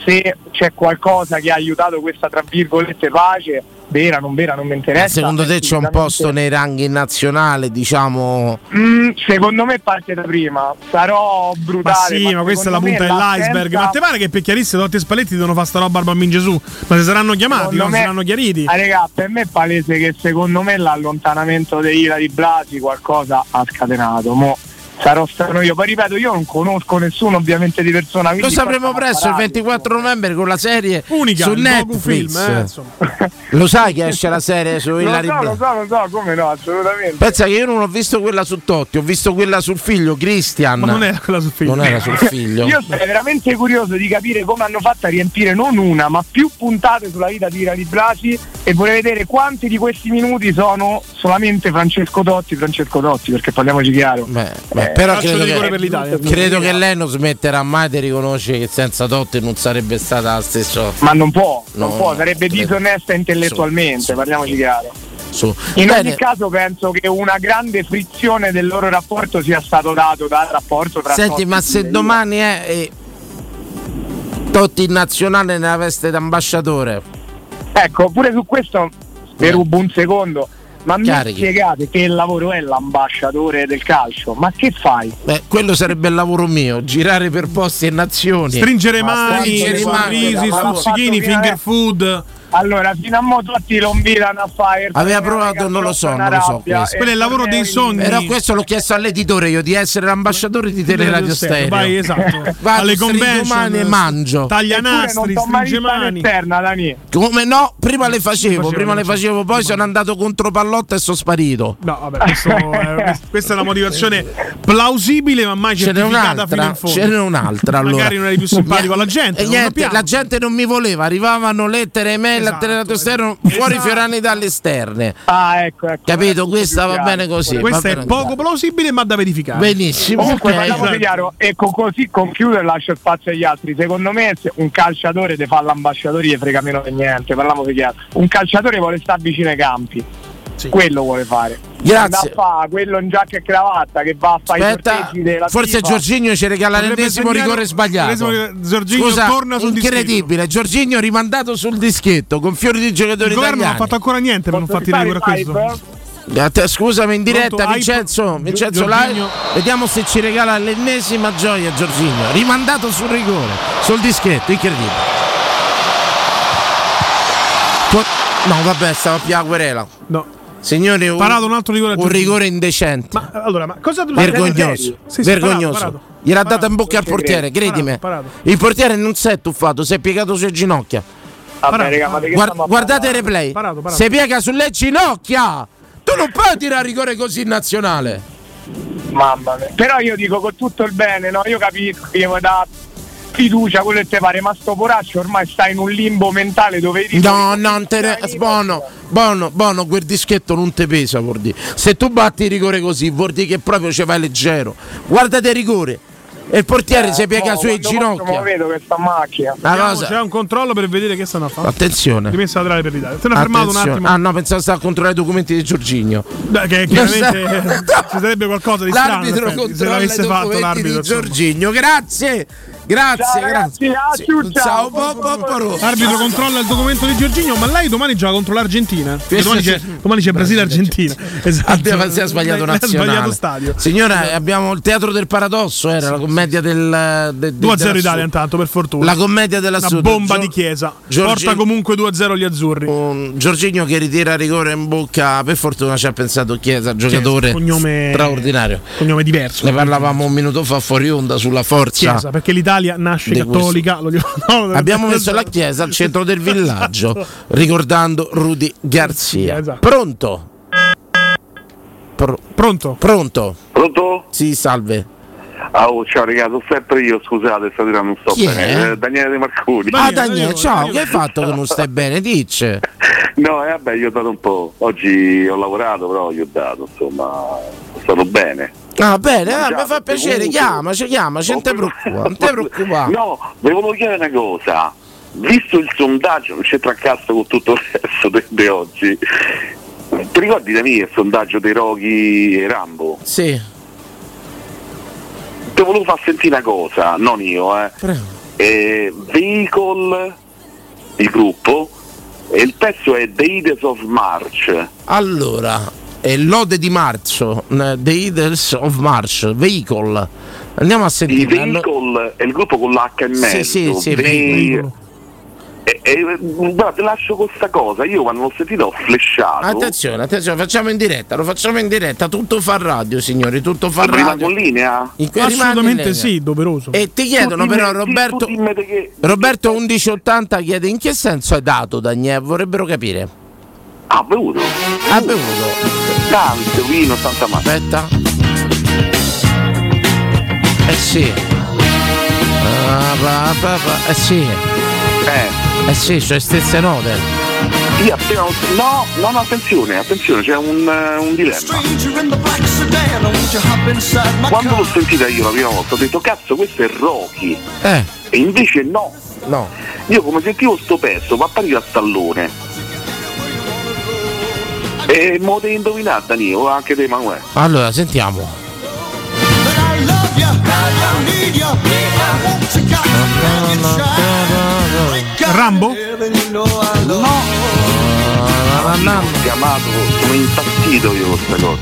se c'è qualcosa che ha aiutato questa tra virgolette pace vera non vera non mi interessa Secondo te c'è un posto nei ranghi nazionali, diciamo. Mm, secondo me parte da prima sarò Ma brutale sì, ma questa è la punta dell'iceberg. l'assenza- Ma te pare che Totti e Spalletti devono fare sta roba al bambino Gesù? Ma se saranno chiamati, Secondo non me- saranno chiariti. Ah, regà, per me è palese che secondo me l'allontanamento di Ilari Blasi qualcosa ha scatenato. Mo sarò strano io. Poi ripeto, io non conosco nessuno ovviamente di persona. Lo sapremo presto il sarà 24 novembre con la serie Unica, su Netflix. eh, lo sai che esce la serie su Lo Hilary so, lo so, lo so, come no, assolutamente. Pensa che io non ho visto quella su Totti, ho visto quella sul figlio Christian. Ma non era quella sul figlio. Non era sul figlio. Io sarei veramente curioso di capire come hanno fatto a riempire non una, ma più puntate sulla vita di Rani Blasi e vorrei vedere quanti di questi minuti sono solamente Francesco Totti, Francesco Totti, perché parliamoci chiaro. Beh, Eh, però credo che, per l'Italia. credo che lei non smetterà mai di riconoscere che senza Totti non sarebbe stata la stessa. Ma non può, non No, può, sarebbe credo. disonesta intellettualmente, parliamoci chiaro. Su. In Bene, ogni caso penso che una grande frizione del loro rapporto sia stato dato dal rapporto tra senti, Totti ma se Io. domani è eh, Totti in nazionale nella veste d'ambasciatore, Ecco, pure su questo vi rubo un secondo. Ma mi Carichi. spiegate che lavoro è l'ambasciatore del calcio? Ma che fai? beh, quello sarebbe il lavoro mio, girare per posti e nazioni. Stringere Ma mani, stringere mani, sorrisi, stuzzichini, finger a- food. Allora, fino a mo' tutti lo invitano a fare. Aveva provato, non lo so, non lo so. questo. Quello è il lavoro dei sogni. Però questo l'ho chiesto all'editore io di essere l'ambasciatore di Teleradio Stereo. Vai, esatto. Vado, Alle convention, e mangio. Taglia nastri, stringe mani. esterna, Dani. Come no? Prima le facevo, Facevo, prima le facevo. poi sono andato contro Pallotta e sono sparito. No, vabbè, questo è- questa è una motivazione plausibile, ma mai Ce n'è certificata fino un'altra, in fondo. ce n'è un'altra allora. Magari non eri più simpatico alla gente. E non niente, la gente non mi voleva, arrivavano lettere, email Esatto, Teleradio Stereo, fuori fiorani dalle esterne. Ah, ecco, ecco. Capito? Questa va bene così. Questo va è poco plausibile, ma da verificare. Benissimo. Comunque ok. parliamoci chiaro e con così concludo e lascio spazio agli altri. Secondo me se un calciatore ti fa l'ambasciatore gli frega meno di niente, parliamoci chiaro. Un calciatore vuole stare vicino ai campi. Quello vuole fare. Grazie. Da fa quello in giacca e cravatta che va a fare i Aspetta, sorteggi della forse FIFA. Giorginio ci regala l'ennesimo rigore sbagliato. Giorginio Scusa, torna sul incredibile. Giorginio rimandato sul dischetto con fiori di giocatori Il governo non ha fatto ancora niente per non farti rigore a questo. Scusami in diretta Pronto, Vincenzo? Vincenzo live. Vediamo se ci regala l'ennesima gioia Giorginio. Rimandato sul rigore, sul dischetto, incredibile. No, vabbè, stava più a querela. No. Signori, un, Parato un altro rigore un rigore indecente. Ma allora, ma cosa vergognoso, Sì, sì, vergognoso. parato, parato. Gliel'ha data in bocca al portiere, credimi. parato. Il portiere non si è tuffato, si è piegato sulle ginocchia. Vabbè, raga, ma Guard- guardate il replay. Parato, parato. Si piega sulle ginocchia. Tu non puoi tirare rigore così in nazionale. Mamma mia. Però io dico con tutto il bene, no? Io capisco che dare fiducia, quello che ti pare, ma sto poraccio ormai sta in un limbo mentale dove i No, no, non te ne... Bono, buono, buono, quel dischetto non ti pesa, vuol dire. Se tu batti il rigore così, vuol dire che proprio ci vai leggero. Guardate il rigore. E il portiere si piega no, quando posso, ginocchia. mo vedo questa macchina. Una Vediamo, cosa- C'è un controllo per vedere che stanno a fare. Attenzione. Rimessa laterale per l'Italia. Te ne fermato un attimo. Ah no, pensavo stava a controllare i documenti di Giorginio. Beh, che chiaramente ci sarebbe qualcosa di strano. in L'arbitro se l'avesse i fatto documenti l'arbitro. di. Giorginio. Grazie. Grazie, Ciao, ragazzi, grazie. ah, Sì, ciao, ciao, ciao. po- L'arbitro controlla il documento di Giorginio, ma lei domani gioca contro l'Argentina. Domani c'è, domani c'è Brasile-Argentina. Esatto. Abbiamo si è sbagliato nazionale. sbagliato stadio. Signora, abbiamo il teatro del paradosso, era la commedia del de- de- 2-0 della Italia intanto per fortuna. La commedia della Una Sud. bomba Gio- di chiesa. Giorgi- Porta comunque 2-0 gli azzurri. Un Giorginio che ritira rigore in bocca, per fortuna ci ha pensato Chiesa, giocatore cognome- straordinario. Cognome diverso. Ne parlavamo un minuto fa fuori onda sulla forza. Chiesa, perché l'Italia nasce di cattolica. lo dico- no, Abbiamo messo la chiesa al centro del villaggio, ricordando Rudy Garzia. Esatto. Pronto? Pro- Pronto? Pronto? Pronto? Sì, salve. Ah, oh, ciao ragazzi, sono sempre io, scusate, stasera non sto Chi è? bene. Eh, Daniele De Marconi. ah, Daniele, ciao, che hai fatto che non stai bene? Dice. No, eh, vabbè, io ho dato un po'. Oggi ho lavorato, però gli ho dato, insomma, sono stato bene. Ah, bene, ah, mi fa piacere, chiamaci, chiamaci, non ti preoccupare, non ti preoccupare. No, vi volevo chiedere una cosa. Visto il sondaggio, non c'entra a cazzo con tutto il resto di oggi. Ti ricordi da me il sondaggio dei Roghi e Rambo? Sì. Ti volevo far sentire una cosa, non io, eh. eh Vehicle, il gruppo, e il pezzo è The Ides of March. Allora, è l'ode di marzo, eh, The Idols of March, Vehicle. Andiamo a sentire. Vehicle è il gruppo con l'H in mezzo. Sì, sì, sì, Ve- Vehicle. E, e, guarda, ti lascio con sta cosa. Io quando l'ho sentito ho flashato. Attenzione, attenzione, facciamo in diretta, lo facciamo in diretta, tutto fa radio, signori, tutto fa radio. Rimango in linea? In in Assolutamente linea. sì, doveroso. E ti chiedono però Roberto tu che- Roberto 1180 chiede in che senso è dato Daniel, vorrebbero capire. Ha bevuto? Ha bevuto. Tante, vino, tanta mano. Aspetta. Eh sì. Ah, pa, pa, pa. Eh sì. Eh. Eh sì, cioè stesse note. Io appena No, no, no, attenzione, attenzione, c'è un, eh, un dilemma. Quando l'ho sentita io la prima volta ho detto cazzo questo è Rocky. Eh. E invece no. No. Io come sentivo sto pezzo, va a partire a stallone. E mo devi indovinare Danilo, anche te Emanuele. Allora, sentiamo. Rambo? No. chiamato, sono impazzito io con questa cosa.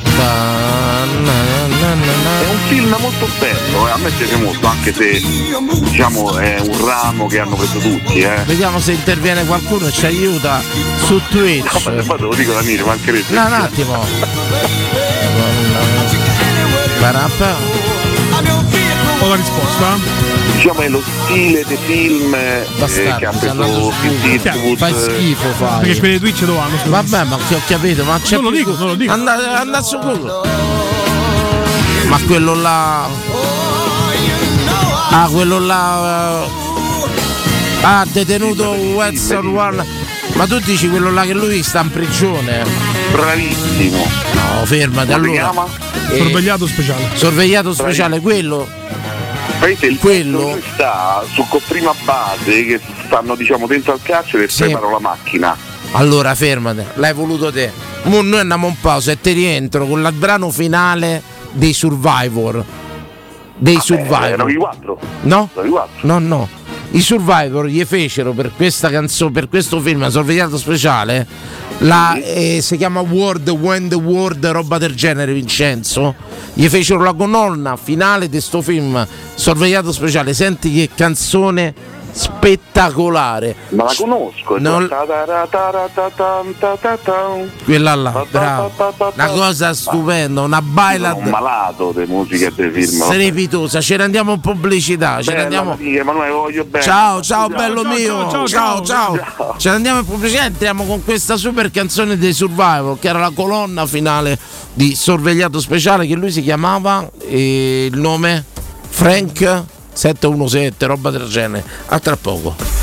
È un film molto bello, eh, a me piace molto, anche se diciamo è un ramo che hanno preso tutti, eh. Vediamo se interviene qualcuno e ci aiuta su Twitch. No, ma poi te lo dico da Miri, mancherebbe. No, un attimo. Ho la risposta. Diciamo è lo stile dei film eh, Bastardo, che ha preso su Clint Twitch. Eastwood. Fai schifo, fai. Perché quelli di Twitch dove vanno? Vabbè, ma che ho capito, ma c'è Non lo dico, non lo dico. Andate, andate su Google. Ma quello là. Ah, quello là. eh, Ah, detenuto Wetson One. Ma tu dici quello là che lui sta in prigione? Bravissimo. No, fermati Come si allora. chiama? Eh, Sorvegliato speciale. sorvegliato speciale, quello. Praticamente il Quello- sta su prima base che stanno diciamo dentro al carcere e Sì. preparano la macchina. Allora fermate, l'hai voluto te. Mo noi andiamo un po' e ti rientro con il brano finale dei Survivor. Dei Survivor. erano i quattro. No? No, no. I Survivor gli fecero per questa canzone, per questo film sorvegliato speciale. La, eh, si chiama World When the World, roba del genere, Vincenzo. Gli fecero la colonna finale di sto film sorvegliato speciale. Senti che canzone spettacolare. Ma la conosco. Non- Ta-ta-ra-ta-ra-ta-tan-ta-ta-tan. Quella là, bravo. Una cosa stupenda, una Sono un malato di musica e dei film. strepitosa. Ce ne andiamo in pubblicità. Ce ne andiamo. Ciao, ciao, bello mio. ciao, Ciao, ciao. Ce ne andiamo in pubblicità. Entriamo con questa super canzone dei Survival, che era la colonna finale di Sorvegliato Speciale. Che lui si chiamava il nome Frank 717, roba del genere. A tra poco.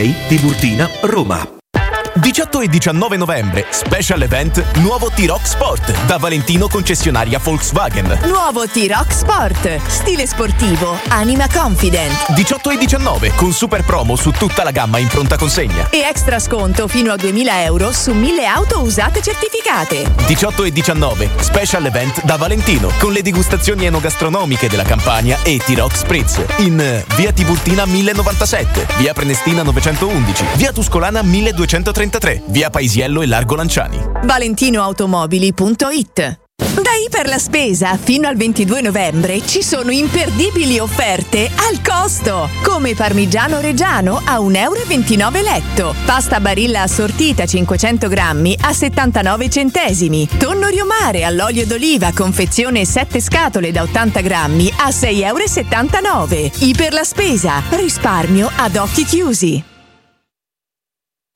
Tiburtina, Roma. 18 e 19 novembre, special event Nuovo T-Rock Sport da Valentino concessionaria Volkswagen. Nuovo T-Rock Sport. Stile sportivo. Anima confident. 18 e 19 con super promo su tutta la gamma in pronta consegna. E extra sconto fino a 2000 euro su 1000 auto usate certificate. 18 e 19 special event da Valentino con le degustazioni enogastronomiche della Campania e T-Rock Spritz in eh, via Tiburtina 1097, via Prenestina 911, via Tuscolana 1233, via Paisiello e Largo Lanciani. ValentinoAutomobili.it da Iper la Spesa fino al 22 novembre ci sono imperdibili offerte al costo, come parmigiano reggiano a 1,29 euro letto, pasta barilla assortita 500 grammi a 79 centesimi, tonno riomare all'olio d'oliva confezione 7 scatole da 80 grammi a 6,79 euro. Iper la Spesa, risparmio ad occhi chiusi.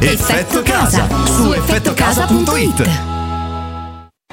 Effetto Casa su effettocasa.it.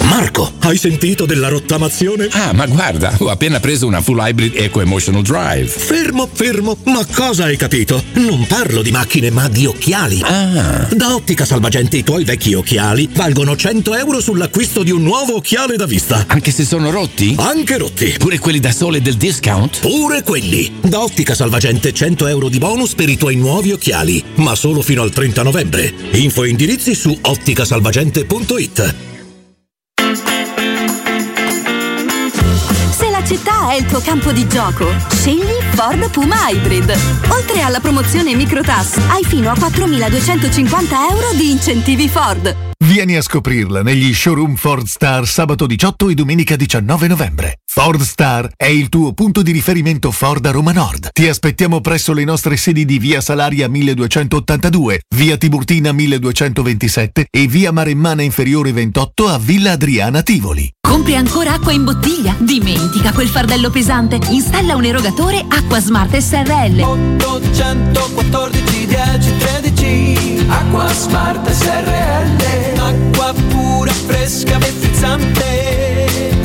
Marco, hai sentito della rottamazione? Ah, ma guarda, ho appena preso una full hybrid Eco Emotional Drive. Fermo, fermo, ma cosa hai capito? Non parlo di macchine, ma di occhiali. Ah. Da Ottica Salvagente i tuoi vecchi occhiali valgono 100 euro sull'acquisto di un nuovo occhiale da vista. Anche se sono rotti? Anche rotti. Pure quelli da sole del discount? Pure quelli. Da Ottica Salvagente 100 euro di bonus per i tuoi nuovi occhiali, ma solo fino al 30 novembre. Info e indirizzi su otticasalvagente.it. città è il tuo campo di gioco, scegli Ford Puma Hybrid. Oltre alla promozione microtax, hai fino a 4.250 euro di incentivi Ford. Vieni a scoprirla negli showroom Ford Star sabato 18 e domenica 19 novembre. Ford Star è il tuo punto di riferimento Ford a Roma Nord. Ti aspettiamo presso le nostre sedi di via Salaria 1282, via Tiburtina 1227 e via Maremmana Inferiore 28 a Villa Adriana Tivoli. Compri ancora acqua in bottiglia? Dimentica quel fardello pesante. Installa un erogatore Acqua Smart SRL. 814 10 13 Acqua Smart SRL Acqua pura, fresca, frizzante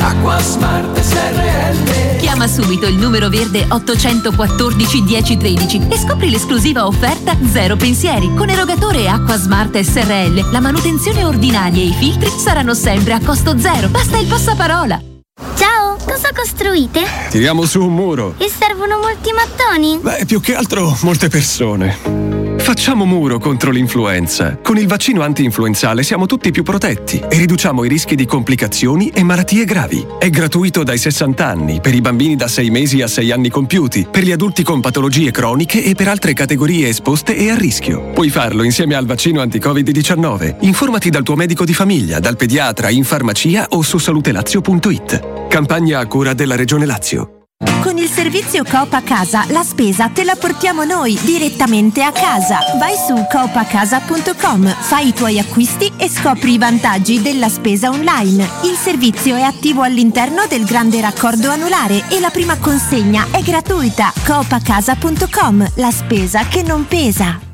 Acqua Smart SRL Chiama subito il numero verde 814 1013 e scopri l'esclusiva offerta Zero Pensieri. Con erogatore Acqua Smart SRL la manutenzione ordinaria e i filtri saranno sempre a costo zero. Basta il passaparola. Ciao, cosa costruite? Tiriamo su un muro. E servono molti mattoni? Beh, più che altro molte persone. Facciamo muro contro l'influenza. Con il vaccino anti-influenzale siamo tutti più protetti e riduciamo i rischi di complicazioni e malattie gravi. È gratuito dai 60 anni, per i bambini da 6 mesi a 6 anni compiuti, per gli adulti con patologie croniche e per altre categorie esposte e a rischio. Puoi farlo insieme al vaccino anti-Covid-19. Informati dal tuo medico di famiglia, dal pediatra, in farmacia o su salutelazio.it. Campagna a cura della Regione Lazio. Con il servizio Coop a casa la spesa te la portiamo noi direttamente a casa. Vai su coopacasa.com, fai i tuoi acquisti e scopri i vantaggi della spesa online. Il servizio è attivo all'interno del grande raccordo anulare e la prima consegna è gratuita. coopacasa.com, la spesa che non pesa.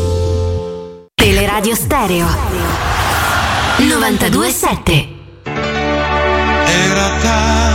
Teleradio Stereo 927 Era tanto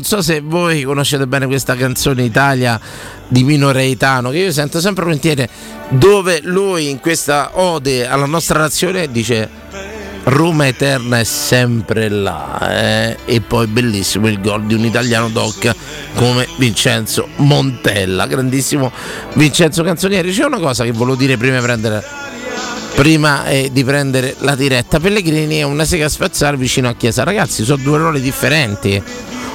non so se voi conoscete bene questa canzone Italia di Mino Reitano, che io sento sempre volentieri, dove lui in questa ode alla nostra nazione dice Roma eterna è sempre là. eh. E poi bellissimo il gol di un italiano doc come Vincenzo Montella, grandissimo Vincenzo Canzonieri. C'è una cosa che volevo dire prima di prendere prima eh, di prendere la diretta. Pellegrini è una sega spazzare vicino a Chiesa. Ragazzi, sono due ruoli differenti.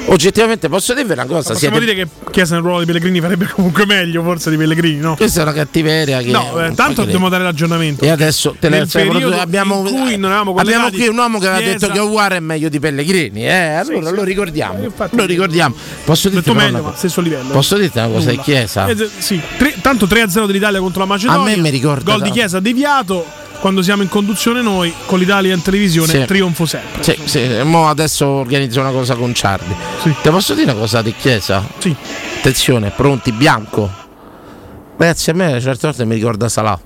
Oggettivamente posso dirvi una cosa. Possiamo siete- dire che Chiesa nel ruolo di Pellegrini farebbe comunque meglio forse di Pellegrini, no? Questa è una cattiveria che No, eh, tanto dobbiamo dare l'aggiornamento. E adesso te periodo abbiamo, abbiamo qui un uomo che aveva Chiesa- detto che Oguara è meglio di Pellegrini. Eh, allora lo ricordiamo. infatti- lo ricordiamo. Posso dirti meglio, una ma cosa? stesso livello. Posso dirti una cosa di Nulla. Chiesa? Eh, sì, tre- tanto 3-0 dell'Italia contro la Macedonia. A me mi ricorda Gol di. Chiesa deviato. Quando siamo in conduzione noi, con l'Italia in televisione, Sì. trionfo sempre. Sì, sì, mo adesso organizzo una cosa con Ciardi. Te posso dire una cosa di Chiesa? Sì. Attenzione, pronti, bianco. Ragazzi, a me certe volte mi ricorda Salà.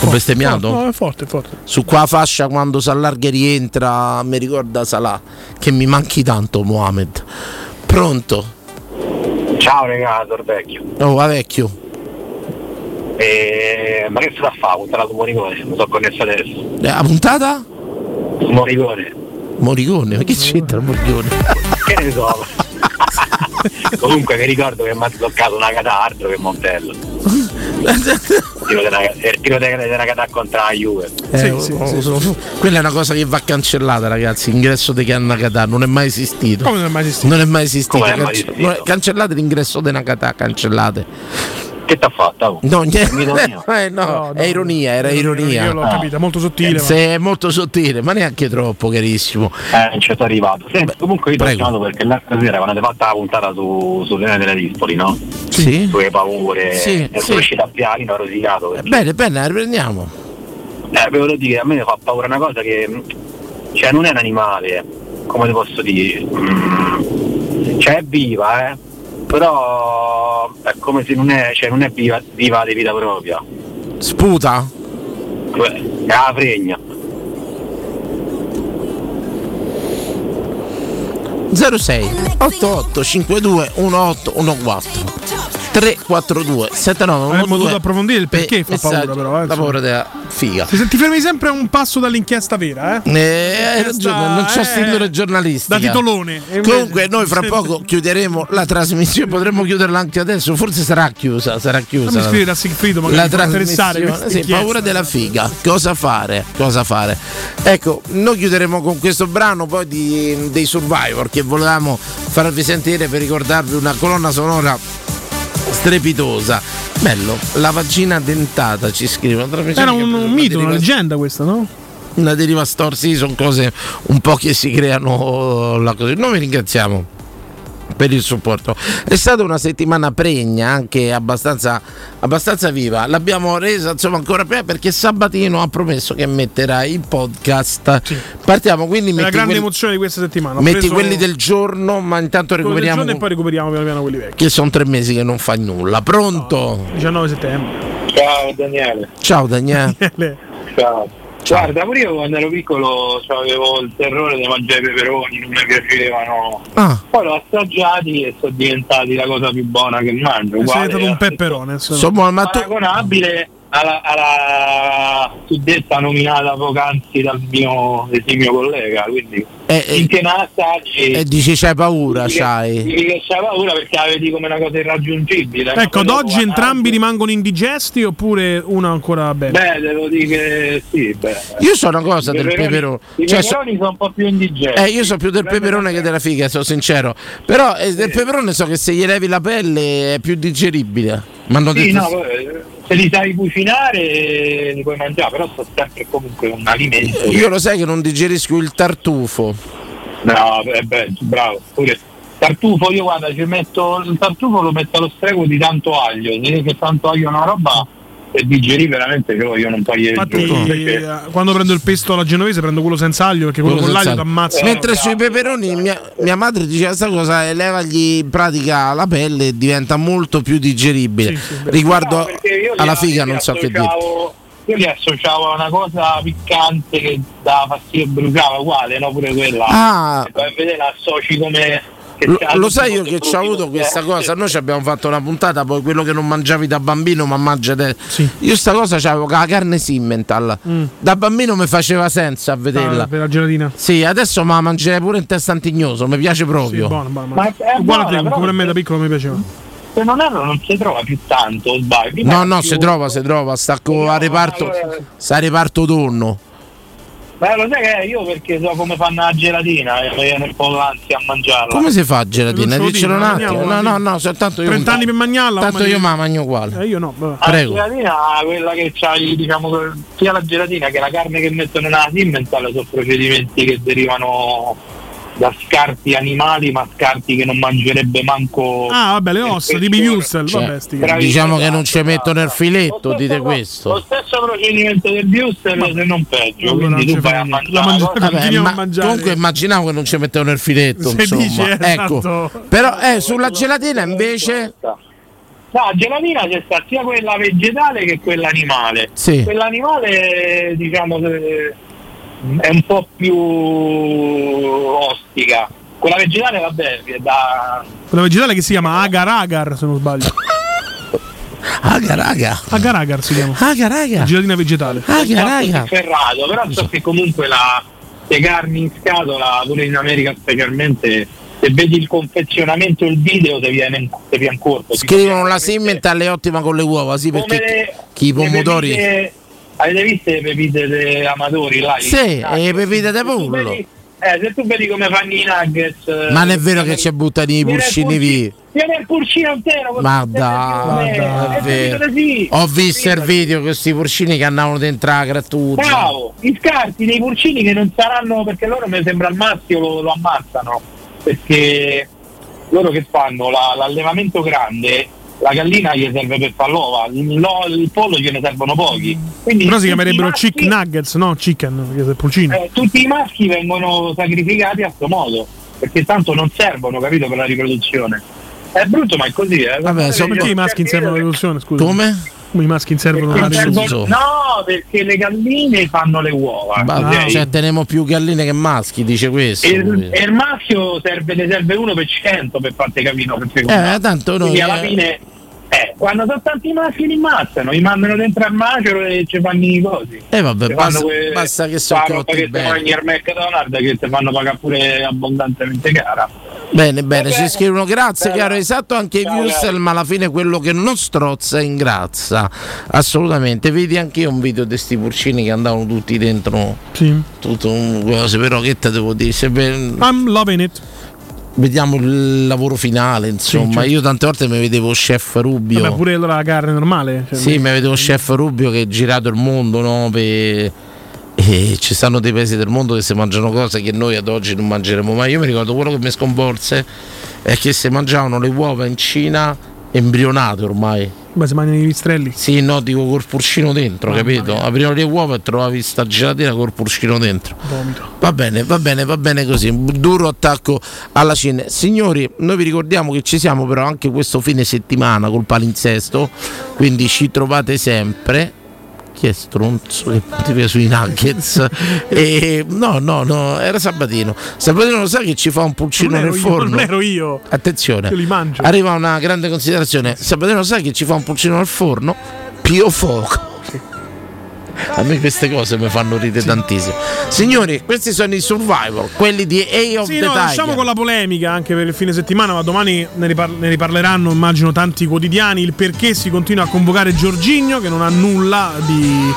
Ho bestemmiato? No, è forte, è forte. Su qua fascia quando si allarga e rientra mi ricorda Salah. Che mi manchi tanto Mohamed. Pronto? Ciao regà, Torvecchio. Oh, va vecchio. E... Ma che sta a fare? Puntata su Moricone, mi sono connesso adesso. Eh, La puntata? Su Moricone. Moricone, ma che c'entra Moricone? Che ne so? Comunque mi ricordo che mi ha toccato una catarro che Montello. Il tiro della, il tiro della, della catà contro la Juve. Eh, oh, Quella è una cosa che va cancellata, ragazzi. Ingresso di Nakata non è mai esistito. Come non è mai esistito? Non è mai esistito. Come non è mai esistito? cancellate l'ingresso di Nakata, cancellate. Che t'ha fatto? No, niente. Eh, no, è ironia, era ironia. Io l'ho capito, è molto sottile. Sì, è molto sottile, ma neanche troppo, carissimo. Eh, non ci sono arrivato. Senti, comunque io ti ho prego. chiamato perché l'altra sera quando avete fatto la puntata su, su Leone delle Dispoli, no? Sì. Sulle paure, Sì, e sì. sono uscito a piani, ho rosicato. perché- Bene, bene, la riprendiamo. Eh, ve lo dire, a me fa paura una cosa che. Cioè, non è un animale, come ti posso dire. Mm, Cioè, è viva, eh. Però è come se non è, cioè, non è viva, viva di vita propria. Sputa? È la fregna. 06 88 52 1814 342 79 Avremmo dovuto approfondire il perché fa paura, messaggio. però. eh, La paura della figa. Ti, ti fermi sempre a un passo dall'inchiesta vera, eh? Eh, ragione, non c'ho eh, stillone giornalistica. da titolone. Comunque, noi fra poco chiuderemo la trasmissione. Potremmo chiuderla anche adesso. Forse sarà chiusa. Sarà chiusa. Fammi scrivere a Sigfrido, magari la trasmissione. Sì, paura della figa. Cosa fare? Cosa fare? Ecco, noi chiuderemo con questo brano poi di- dei Survivor che volevamo farvi sentire per ricordarvi una colonna sonora strepitosa Bello, la vagina dentata ci scrivono. Era un, un mito, una leggenda questa, no? Una deriva store, sì, sono cose un po' che si creano là così. Noi vi ringraziamo per il supporto. È stata una settimana pregna, anche abbastanza, abbastanza viva. L'abbiamo resa insomma ancora più perché Sabatino ha promesso che metterà il podcast. Partiamo quindi È la grande quelli, emozione di questa settimana. Ho metti preso quelli del giorno, ma intanto del recuperiamo giorno e poi recuperiamo piano piano quelli vecchi. che sono tre mesi che non fai nulla. Pronto? 19 settembre. Ciao Daniele. Ciao Daniele. Ciao. Guarda, pure io quando ero piccolo avevo il terrore di mangiare i peperoni, non mi piacevano. Ah. Poi l'ho assaggiati e sono diventati la cosa più buona che mangio. Sei diventato un ma tu- paragonabile alla, alla suddetta nominata poc'anzi dal mio esimio collega, quindi Eh, eh, finché non assaggi E dici c'hai paura, dici che- c'hai. dici che c'hai paura perché la vedi come una cosa irraggiungibile. Ecco, ad oggi entrambi rimangono indigesti oppure una ancora bene? Beh, devo dire che sì, beh. Io so una cosa I del peperone. I Cioè, so- peperoni sono un po' più indigesti. Eh, io so più del peperone che della figa, sono sincero. Però eh, del peperone so che se gli levi la pelle è più digeribile. Ma hanno Sì, detto no, eh, se li sai cucinare eh, li puoi mangiare, però sono sempre comunque un alimento. Io lo sai che non digerisco il tartufo. No, beh, beh, bravo. Pure tartufo, io guarda, ci metto il tartufo lo metto allo spreco di tanto aglio. Vedi che tanto aglio è una roba per digerire veramente che io non togliere Infatti, giù. perché- eh, quando prendo il pesto alla genovese prendo quello senza aglio perché quello, Quello con l'aglio ti ammazza. Mentre sui peperoni mia, mia madre diceva questa cosa, levagli in pratica la pelle e diventa molto più digeribile. Riguardo No, perché io li- alla figa non so che dire. Io li associavo a una cosa piccante che dava fastidio e bruciava uguale, no? Pure quella. Ah. E poi a vedere la associ come. Lo, lo sai io che ci ho avuto così, questa eh. cosa? Noi ci abbiamo fatto una puntata, poi quello che non mangiavi da bambino, ma mangia adesso. Io sta cosa c'avevo con la carne Simmental. Da bambino mi faceva senso a vederla. Ah, per la gelatina. Sì, adesso me la mangerei pure in testa antignoso, mi piace proprio. Ma è a buona, te, però pure a me da piccolo mi piaceva. Se non erro non si trova più tanto, sbaglio. No, no, più- si trova, si trova, sta co- a reparto, sta a reparto tonno. Ma lo sai che io perché so come fanno la gelatina e mi viene un po' l'ansia a mangiarla. Come si fa gelatina? Non Diccelo un attimo. No, no, no, soltanto io. 30 anni per mangiarla, Tanto mamma io ma mangio uguale. Eh, io no, vabbè. La Prego. gelatina, quella che c'hai, diciamo, sia la gelatina che la carne che mettono nella Simmental sono procedimenti che derivano da scarti animali, ma scarti che non mangerebbe manco. Ah, vabbè, le ossa di Biusel, Cioè, vabbè, diciamo che non ci mettono nel filetto, dite Lo questo. stesso procedimento del Biusel, se non peggio. Allora quindi non tu vai a mangiare. Vabbè, ma comunque immaginavo che non ci mettevano il filetto, Se insomma. ecco. esatto. Però eh, sulla gelatina invece No, la gelatina c'è sta sia quella vegetale che quella animale. Sì. Quella animale, diciamo, che è un po' più ostica. Quella vegetale, vabbè, è da. Quella vegetale che si chiama agar agar, se non sbaglio. Agar agar. Agar agar si chiama. Agar agar. Gelatina vegetale. ferrato, però so che comunque la, le carni in scatola, pure in America specialmente, se vedi il confezionamento e il video ti viene, ti viene corto. scrivono la Simmental è ottima con le uova, sì, perché le- chi i le pomodori. Avete visto le pepite dei amatori là? Sì, e le pepite de pollo. Eh, se tu vedi come fanno i nuggets. eh, Ma non è vero che ci buttano i pulcini pulci- vivi. Viene il pulcino intero. Ma dai, è così. Ho visto il video questi porcini che andavano dentro la grattugia. Bravo, gli scarti dei pulcini che non saranno perché loro mi sembra al maschio lo, lo ammazzano perché loro che fanno La- l'allevamento grande la gallina gli serve per far l'ova il, lo- il pollo gliene servono pochi quindi Però si chiamerebbero maschi- chick nuggets, no? Chicken, pulcino. eh, tutti i maschi vengono sacrificati a questo modo perché tanto non servono capito per la riproduzione è brutto ma è così eh. Vabbè, so perché i maschi in servono alla riduzione, scusa. Come? I maschi in servono Perché servono- no perché le galline fanno le uova Ma- ok? Cioè, teniamo più galline che maschi, dice questo. E il, e il maschio serve, ne serve uno per cento per farti capire no, per Eh, tanto noi, Quindi alla eh. fine, eh, quando sono tanti maschi li ammazzano, li mandano dentro al macero e ci fanno i cosi. Eh vabbè, basta, fanno que- basta che sono fa roba cotti che ti bene. mangi al McDonald's che ti fanno pagare pure abbondantemente cara. Bene, bene, ci scrivono grazie, Bella. chiaro, esatto anche i Ciao, Wurstel, cari. ma alla fine quello che non strozza ingrazza. Assolutamente, vedi anche io un video di sti porcini che andavano tutti dentro. Sì. Tutto un cose, però che te devo dire? Se ve- I'm loving it. vediamo il lavoro finale, insomma. certo. Io tante volte mi vedevo chef Rubio. Vabbè, pure allora la carne normale. cioè, Sì, mi vedevo chef Rubio che ha girato il mondo, no? per- E ci stanno dei paesi del mondo che si mangiano cose che noi ad oggi non mangeremo mai. Io mi ricordo quello che mi sconvolse è che si mangiavano le uova in Cina embrionate ormai. Beh, si mangiano i pistrelli. Sì, no, dico col pulcino dentro, Mamma capito? mia. Aprivano le uova e trovavi sta gelatina col pulcino dentro. Vomito. Va bene, va bene, va bene così. Un duro attacco alla Cina. Signori, noi vi ricordiamo che ci siamo però anche questo fine settimana col palinsesto, quindi ci trovate sempre. Chi è stronzo che ti piace sui nuggets? e, no, no, no, era Sabatino. Sabatino lo sai che ci fa un pulcino nel io, forno? non ero io. Attenzione, Io li mangio. arriva una grande considerazione. Sabatino lo sai che ci fa un pulcino nel forno? Pio fuoco. A me queste cose mi fanno ridere tantissimo. Signori, questi sono i survivor, quelli di A of Sì, the no, Tiger. lasciamo con la polemica anche per il fine settimana, ma domani ne, ripar- ne riparleranno, immagino, tanti quotidiani. Il perché si continua a convocare Giorginio, che non ha nulla di,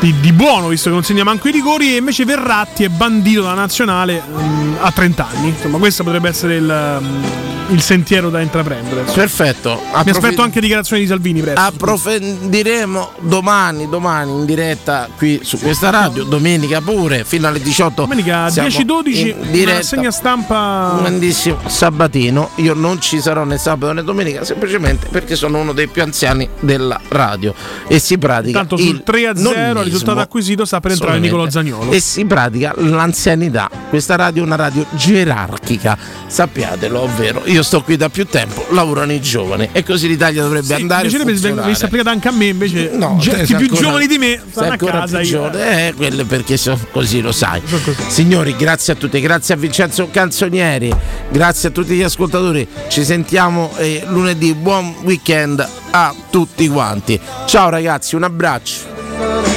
di- di buono, visto che non segna manco i rigori, e invece Verratti è bandito dalla nazionale mm, a 30 anni. Insomma, questo potrebbe essere il, mm, il sentiero da intraprendere. Perfetto. Mi aspetto anche dichiarazioni di Salvini presto. Approfondiremo domani, domani in diretta qui su questa radio, domenica pure, fino alle 18. Domenica siamo 10-12, in una diretta. rassegna stampa. Grandissimo sabatino. Io non ci sarò né sabato né domenica, semplicemente perché sono uno dei più anziani della radio. E si pratica. Tanto sul il 3 a 0 il nonnismo. Risultato acquisito sta per entrare Nicolo Zagnolo. E si pratica l'anzianità. Questa radio è una radio gerarchica, sappiatelo, ovvero io sto qui da più tempo, lavorano i giovani e così l'Italia dovrebbe andare a Invece venisse applicata anche a me, invece No, sei più ancora- giovani di me stanno a casa. io- eh, quelle perché sono così, lo sai. Signori, grazie a tutti, grazie a Vincenzo Canzonieri, grazie a tutti gli ascoltatori. Ci sentiamo eh, lunedì. Buon weekend a tutti quanti. Ciao ragazzi, un abbraccio.